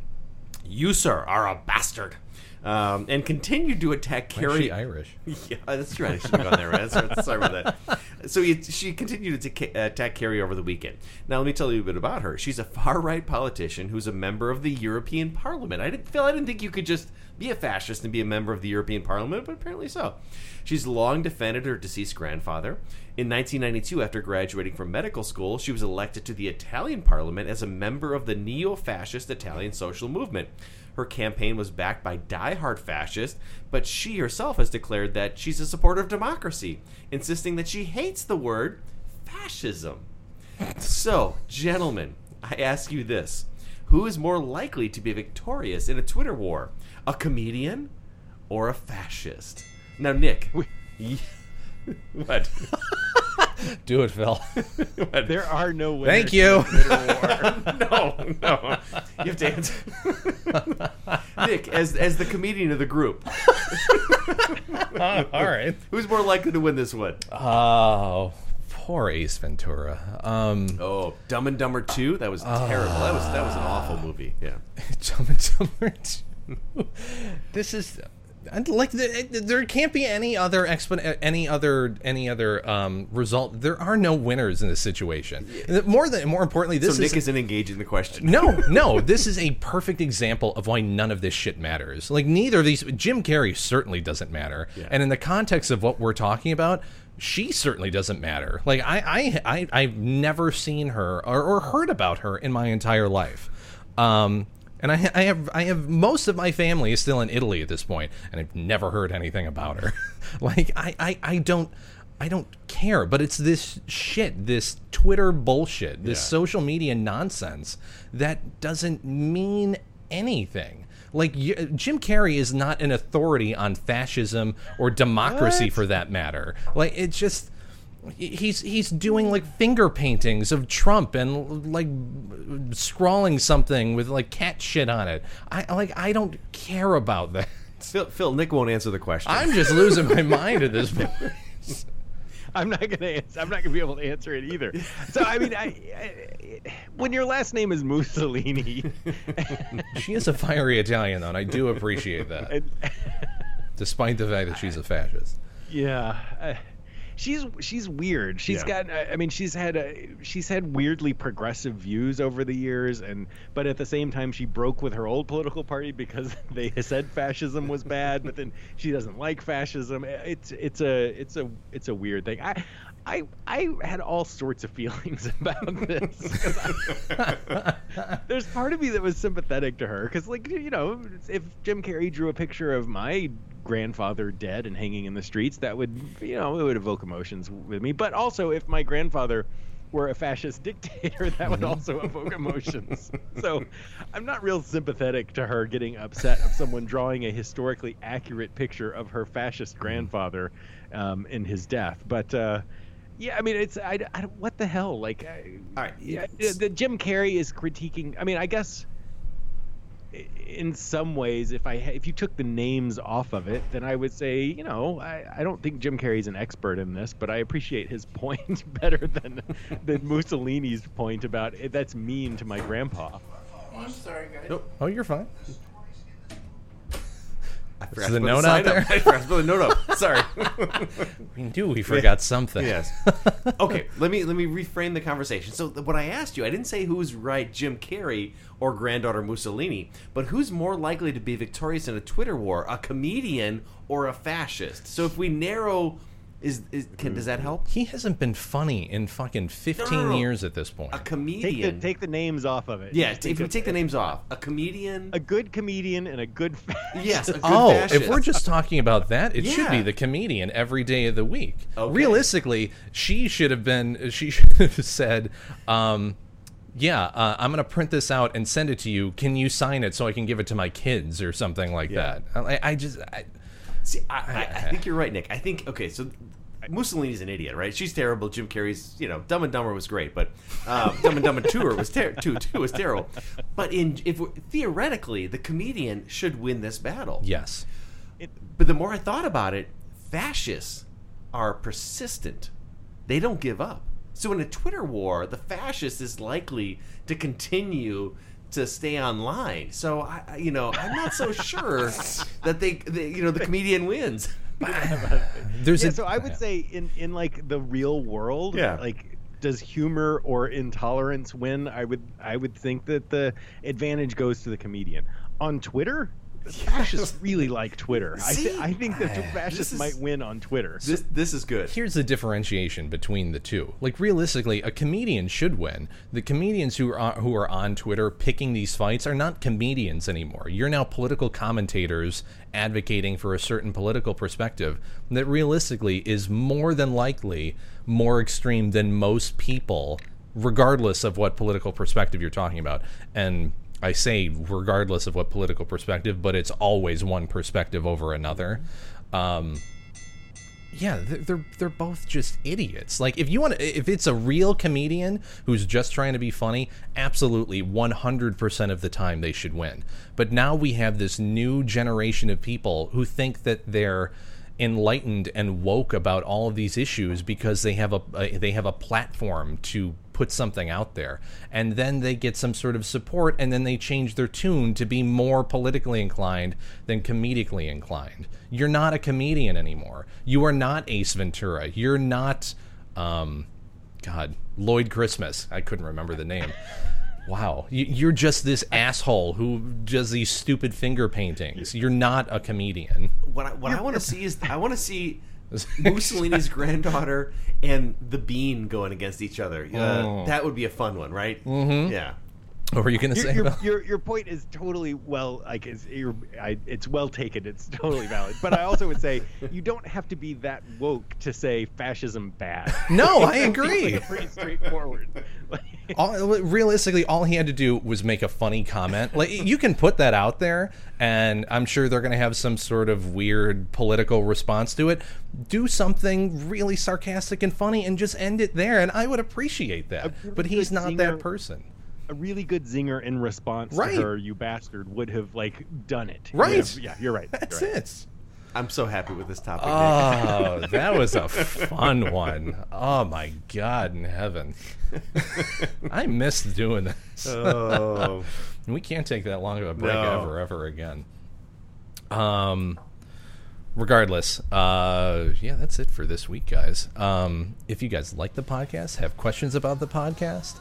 "You, sir, are a bastard." Um, and continued to attack Carrey. Irish? yeah, that's right. I should have gone there. Right? Sorry, sorry about that. So he, she continued to attack Carrey over the weekend. Now, let me tell you a bit about her. She's a far right politician who's a member of the European Parliament. I didn't feel I didn't think you could just be a fascist and be a member of the European Parliament, but apparently so. She's long defended her deceased grandfather. In 1992, after graduating from medical school, she was elected to the Italian parliament as a member of the neo fascist Italian social movement. Her campaign was backed by die-hard fascists, but she herself has declared that she's a supporter of democracy, insisting that she hates the word fascism. So, gentlemen, I ask you this who is more likely to be victorious in a Twitter war? A comedian or a fascist? Now, Nick. what? Do it, Phil. there are no winners. Thank you. no, no. You have to answer. Nick, as as the comedian of the group. uh, all right. Who's more likely to win this one? Oh, poor Ace Ventura. Um, oh, Dumb and Dumber Two. That was terrible. Uh, that was that was an awful movie. Yeah. Dumb and Dumber Two. this is like there can't be any other explan- any other any other um, result. There are no winners in this situation. More than more importantly, this so Nick is, isn't engaged in the question. No, no, this is a perfect example of why none of this shit matters. Like neither of these. Jim Carrey certainly doesn't matter, yeah. and in the context of what we're talking about, she certainly doesn't matter. Like I, I, I have never seen her or, or, heard about her in my entire life. Um, and I, I, have I have most of my family is still in Italy at this point, and I've never heard anything about her. like I, I, I don't I don't care, but it's this shit, this Twitter bullshit, this yeah. social media nonsense that doesn't mean anything. Like Jim Carrey is not an authority on fascism or democracy what? for that matter. Like it's just he's he's doing like finger paintings of Trump and like scrawling something with like cat shit on it. I like I don't care about that. Phil, Phil Nick won't answer the question. I'm just losing my mind at this point. I'm not gonna answer. I'm not gonna be able to answer it either. So I mean, I, I, when your last name is Mussolini, she is a fiery Italian, though, and I do appreciate that, despite the fact that she's a fascist. Yeah. Uh, she's she's weird. She's yeah. got I mean she's had a, she's had weirdly progressive views over the years and but at the same time she broke with her old political party because they said fascism was bad, but then she doesn't like fascism. It's it's a it's a it's a weird thing. I I I had all sorts of feelings about this. There's part of me that was sympathetic to her because, like, you know, if Jim Carrey drew a picture of my grandfather dead and hanging in the streets, that would, you know, it would evoke emotions with me. But also, if my grandfather were a fascist dictator, that would also evoke emotions. So I'm not real sympathetic to her getting upset of someone drawing a historically accurate picture of her fascist grandfather um, in his death. But uh, yeah, I mean, it's I, I, what the hell? Like, I, All right, yeah, it's- the Jim Carrey is critiquing. I mean, I guess in some ways, if I if you took the names off of it, then I would say, you know, I, I don't think Jim Carrey's an expert in this, but I appreciate his point better than than Mussolini's point about it, that's mean to my grandpa. Oh, I'm sorry, guys. Nope. Oh, you're fine. I forgot the put note sign out up. I forgot to put the note up. Sorry. We knew we forgot something. Yes. Okay, let me let me reframe the conversation. So th- what I asked you, I didn't say who's right, Jim Carrey or granddaughter Mussolini, but who's more likely to be victorious in a Twitter war, a comedian or a fascist? So if we narrow, is, is can, does that help? He hasn't been funny in fucking 15 No, no, no. years at this point. A Take the comedian. take the names off of it. yeah, Just if we a- take the names off, a comedian. a good comedian and a good fascist. yes, a good Oh, fascist. if we're just talking about that, it should be Yeah. the comedian every day of the week. Okay. Realistically, she should have been. She should have said, um, "Yeah, uh, I'm going to print this out and send it to you. Can you sign it so I can give it to my kids or something like Yeah. that?" I, I just, I, See, I, I, I think you're right, Nick. I think okay, so Mussolini's an idiot, right? She's terrible. Jim Carrey's, you know, Dumb and Dumber was great, but um, Dumb and Dumber Two was ter- two two was terrible. But in if we're, theoretically, the comedian should win this battle. yes, But the more I thought about it, fascists are persistent. They don't give up. So in a Twitter war, the fascist is likely to continue to stay online. So I, I- you know, I'm not so sure that they, they, you know, the comedian wins. there's yeah, a. so I would yeah. say in in like the real world, Yeah. like does humor or intolerance win? I would I would think that the advantage goes to the comedian. On Twitter, fascists really like Twitter. I, th- I think that ah, fascists is- might win on Twitter. This this is good. Here's the differentiation between the two. Like realistically, a comedian should win. The comedians who are who are on Twitter picking these fights are not comedians anymore. You're now political commentators advocating for a certain political perspective that realistically is more than likely more extreme than most people regardless of what political perspective you're talking about. And I say regardless of what political perspective, but it's always one perspective over another. Um, yeah, they're, they're both just idiots. Like if you want, if it's a real comedian who's just trying to be funny, absolutely, one hundred percent of the time they should win. But now we have this new generation of people who think that they're enlightened and woke about all of these issues because they have a, a they have a platform to put something out there. And then they get some sort of support and then they change their tune to be more politically inclined than comedically inclined. You're not a comedian anymore. You are not ace ventura. You're not um god lloyd christmas. I couldn't remember the name. Wow. You- you're just this asshole who does these stupid finger paintings. You're not a comedian. What I, what I want to see is I want to see Mussolini's granddaughter and the Bean going against each other. Uh, Oh. That would be a fun one, right? Mm-hmm. Yeah. What were you gonna your, say your, about- your, your point is totally well like it's, you're, I, it's well taken it's totally valid but i also would say you don't have to be that woke to say fascism bad no i agree pretty straightforward all, realistically, all he had to do was make a funny comment. Like you can put that out there, and I'm sure they're going to have some sort of weird political response to it. Do something really sarcastic and funny, and just end it there, and I would appreciate that. But he's not that person. A really good zinger in response Right. to her, you bastard, would have like done it. Right. Would have- yeah, you're right. That's you're right. it. I'm so happy with this topic. Oh, that was a fun one. Oh my God in heaven. I missed doing this. oh. We can't take that long of a break No. ever, ever again. Um, regardless, uh, yeah, that's it for this week, guys. Um, if you guys like the podcast, have questions about the podcast,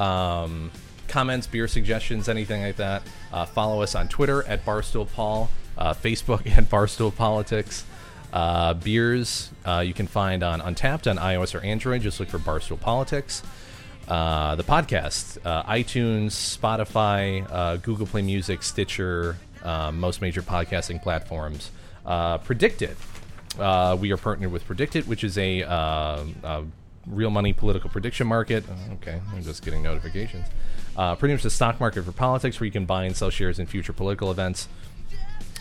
um, comments, beer suggestions, anything like that, uh, follow us on Twitter at Barstool Paul, uh, Facebook at Barstool Politics. Uh, beers uh, you can find on Untappd on iOS or Android. Just look for Barstool Politics. Uh, the podcast, uh, iTunes, Spotify, Google Play Music, Stitcher, most major podcasting platforms. PredictIt. We are partnered with PredictIt, which is a, a real money political prediction market. Uh, Okay, I'm just getting notifications. Uh, pretty much the stock market for politics, where you can buy and sell shares in future political events.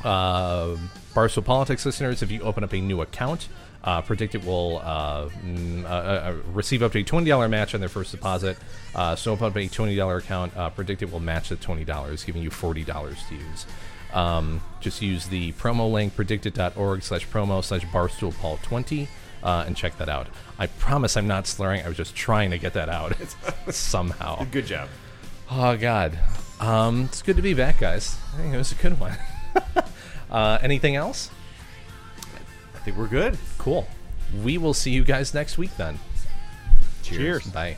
Uh, Barstool Politics listeners, if you open up a new account, uh, PredictIt will uh, mm, uh, uh, receive up to a $20 match on their first deposit. Uh, so open up a $20 account, uh, PredictIt will match the $20, giving you $40 to use. Um, just use the promo link, predictit.org slash promo slash barstoolpaul20, uh, and check that out. I promise I'm not slurring. I was just trying to get that out somehow. Good job. Oh God, um, it's good to be back, guys. I think it was a good one. uh, anything else? I think we're good. Cool. We will see you guys next week then. Cheers. Bye.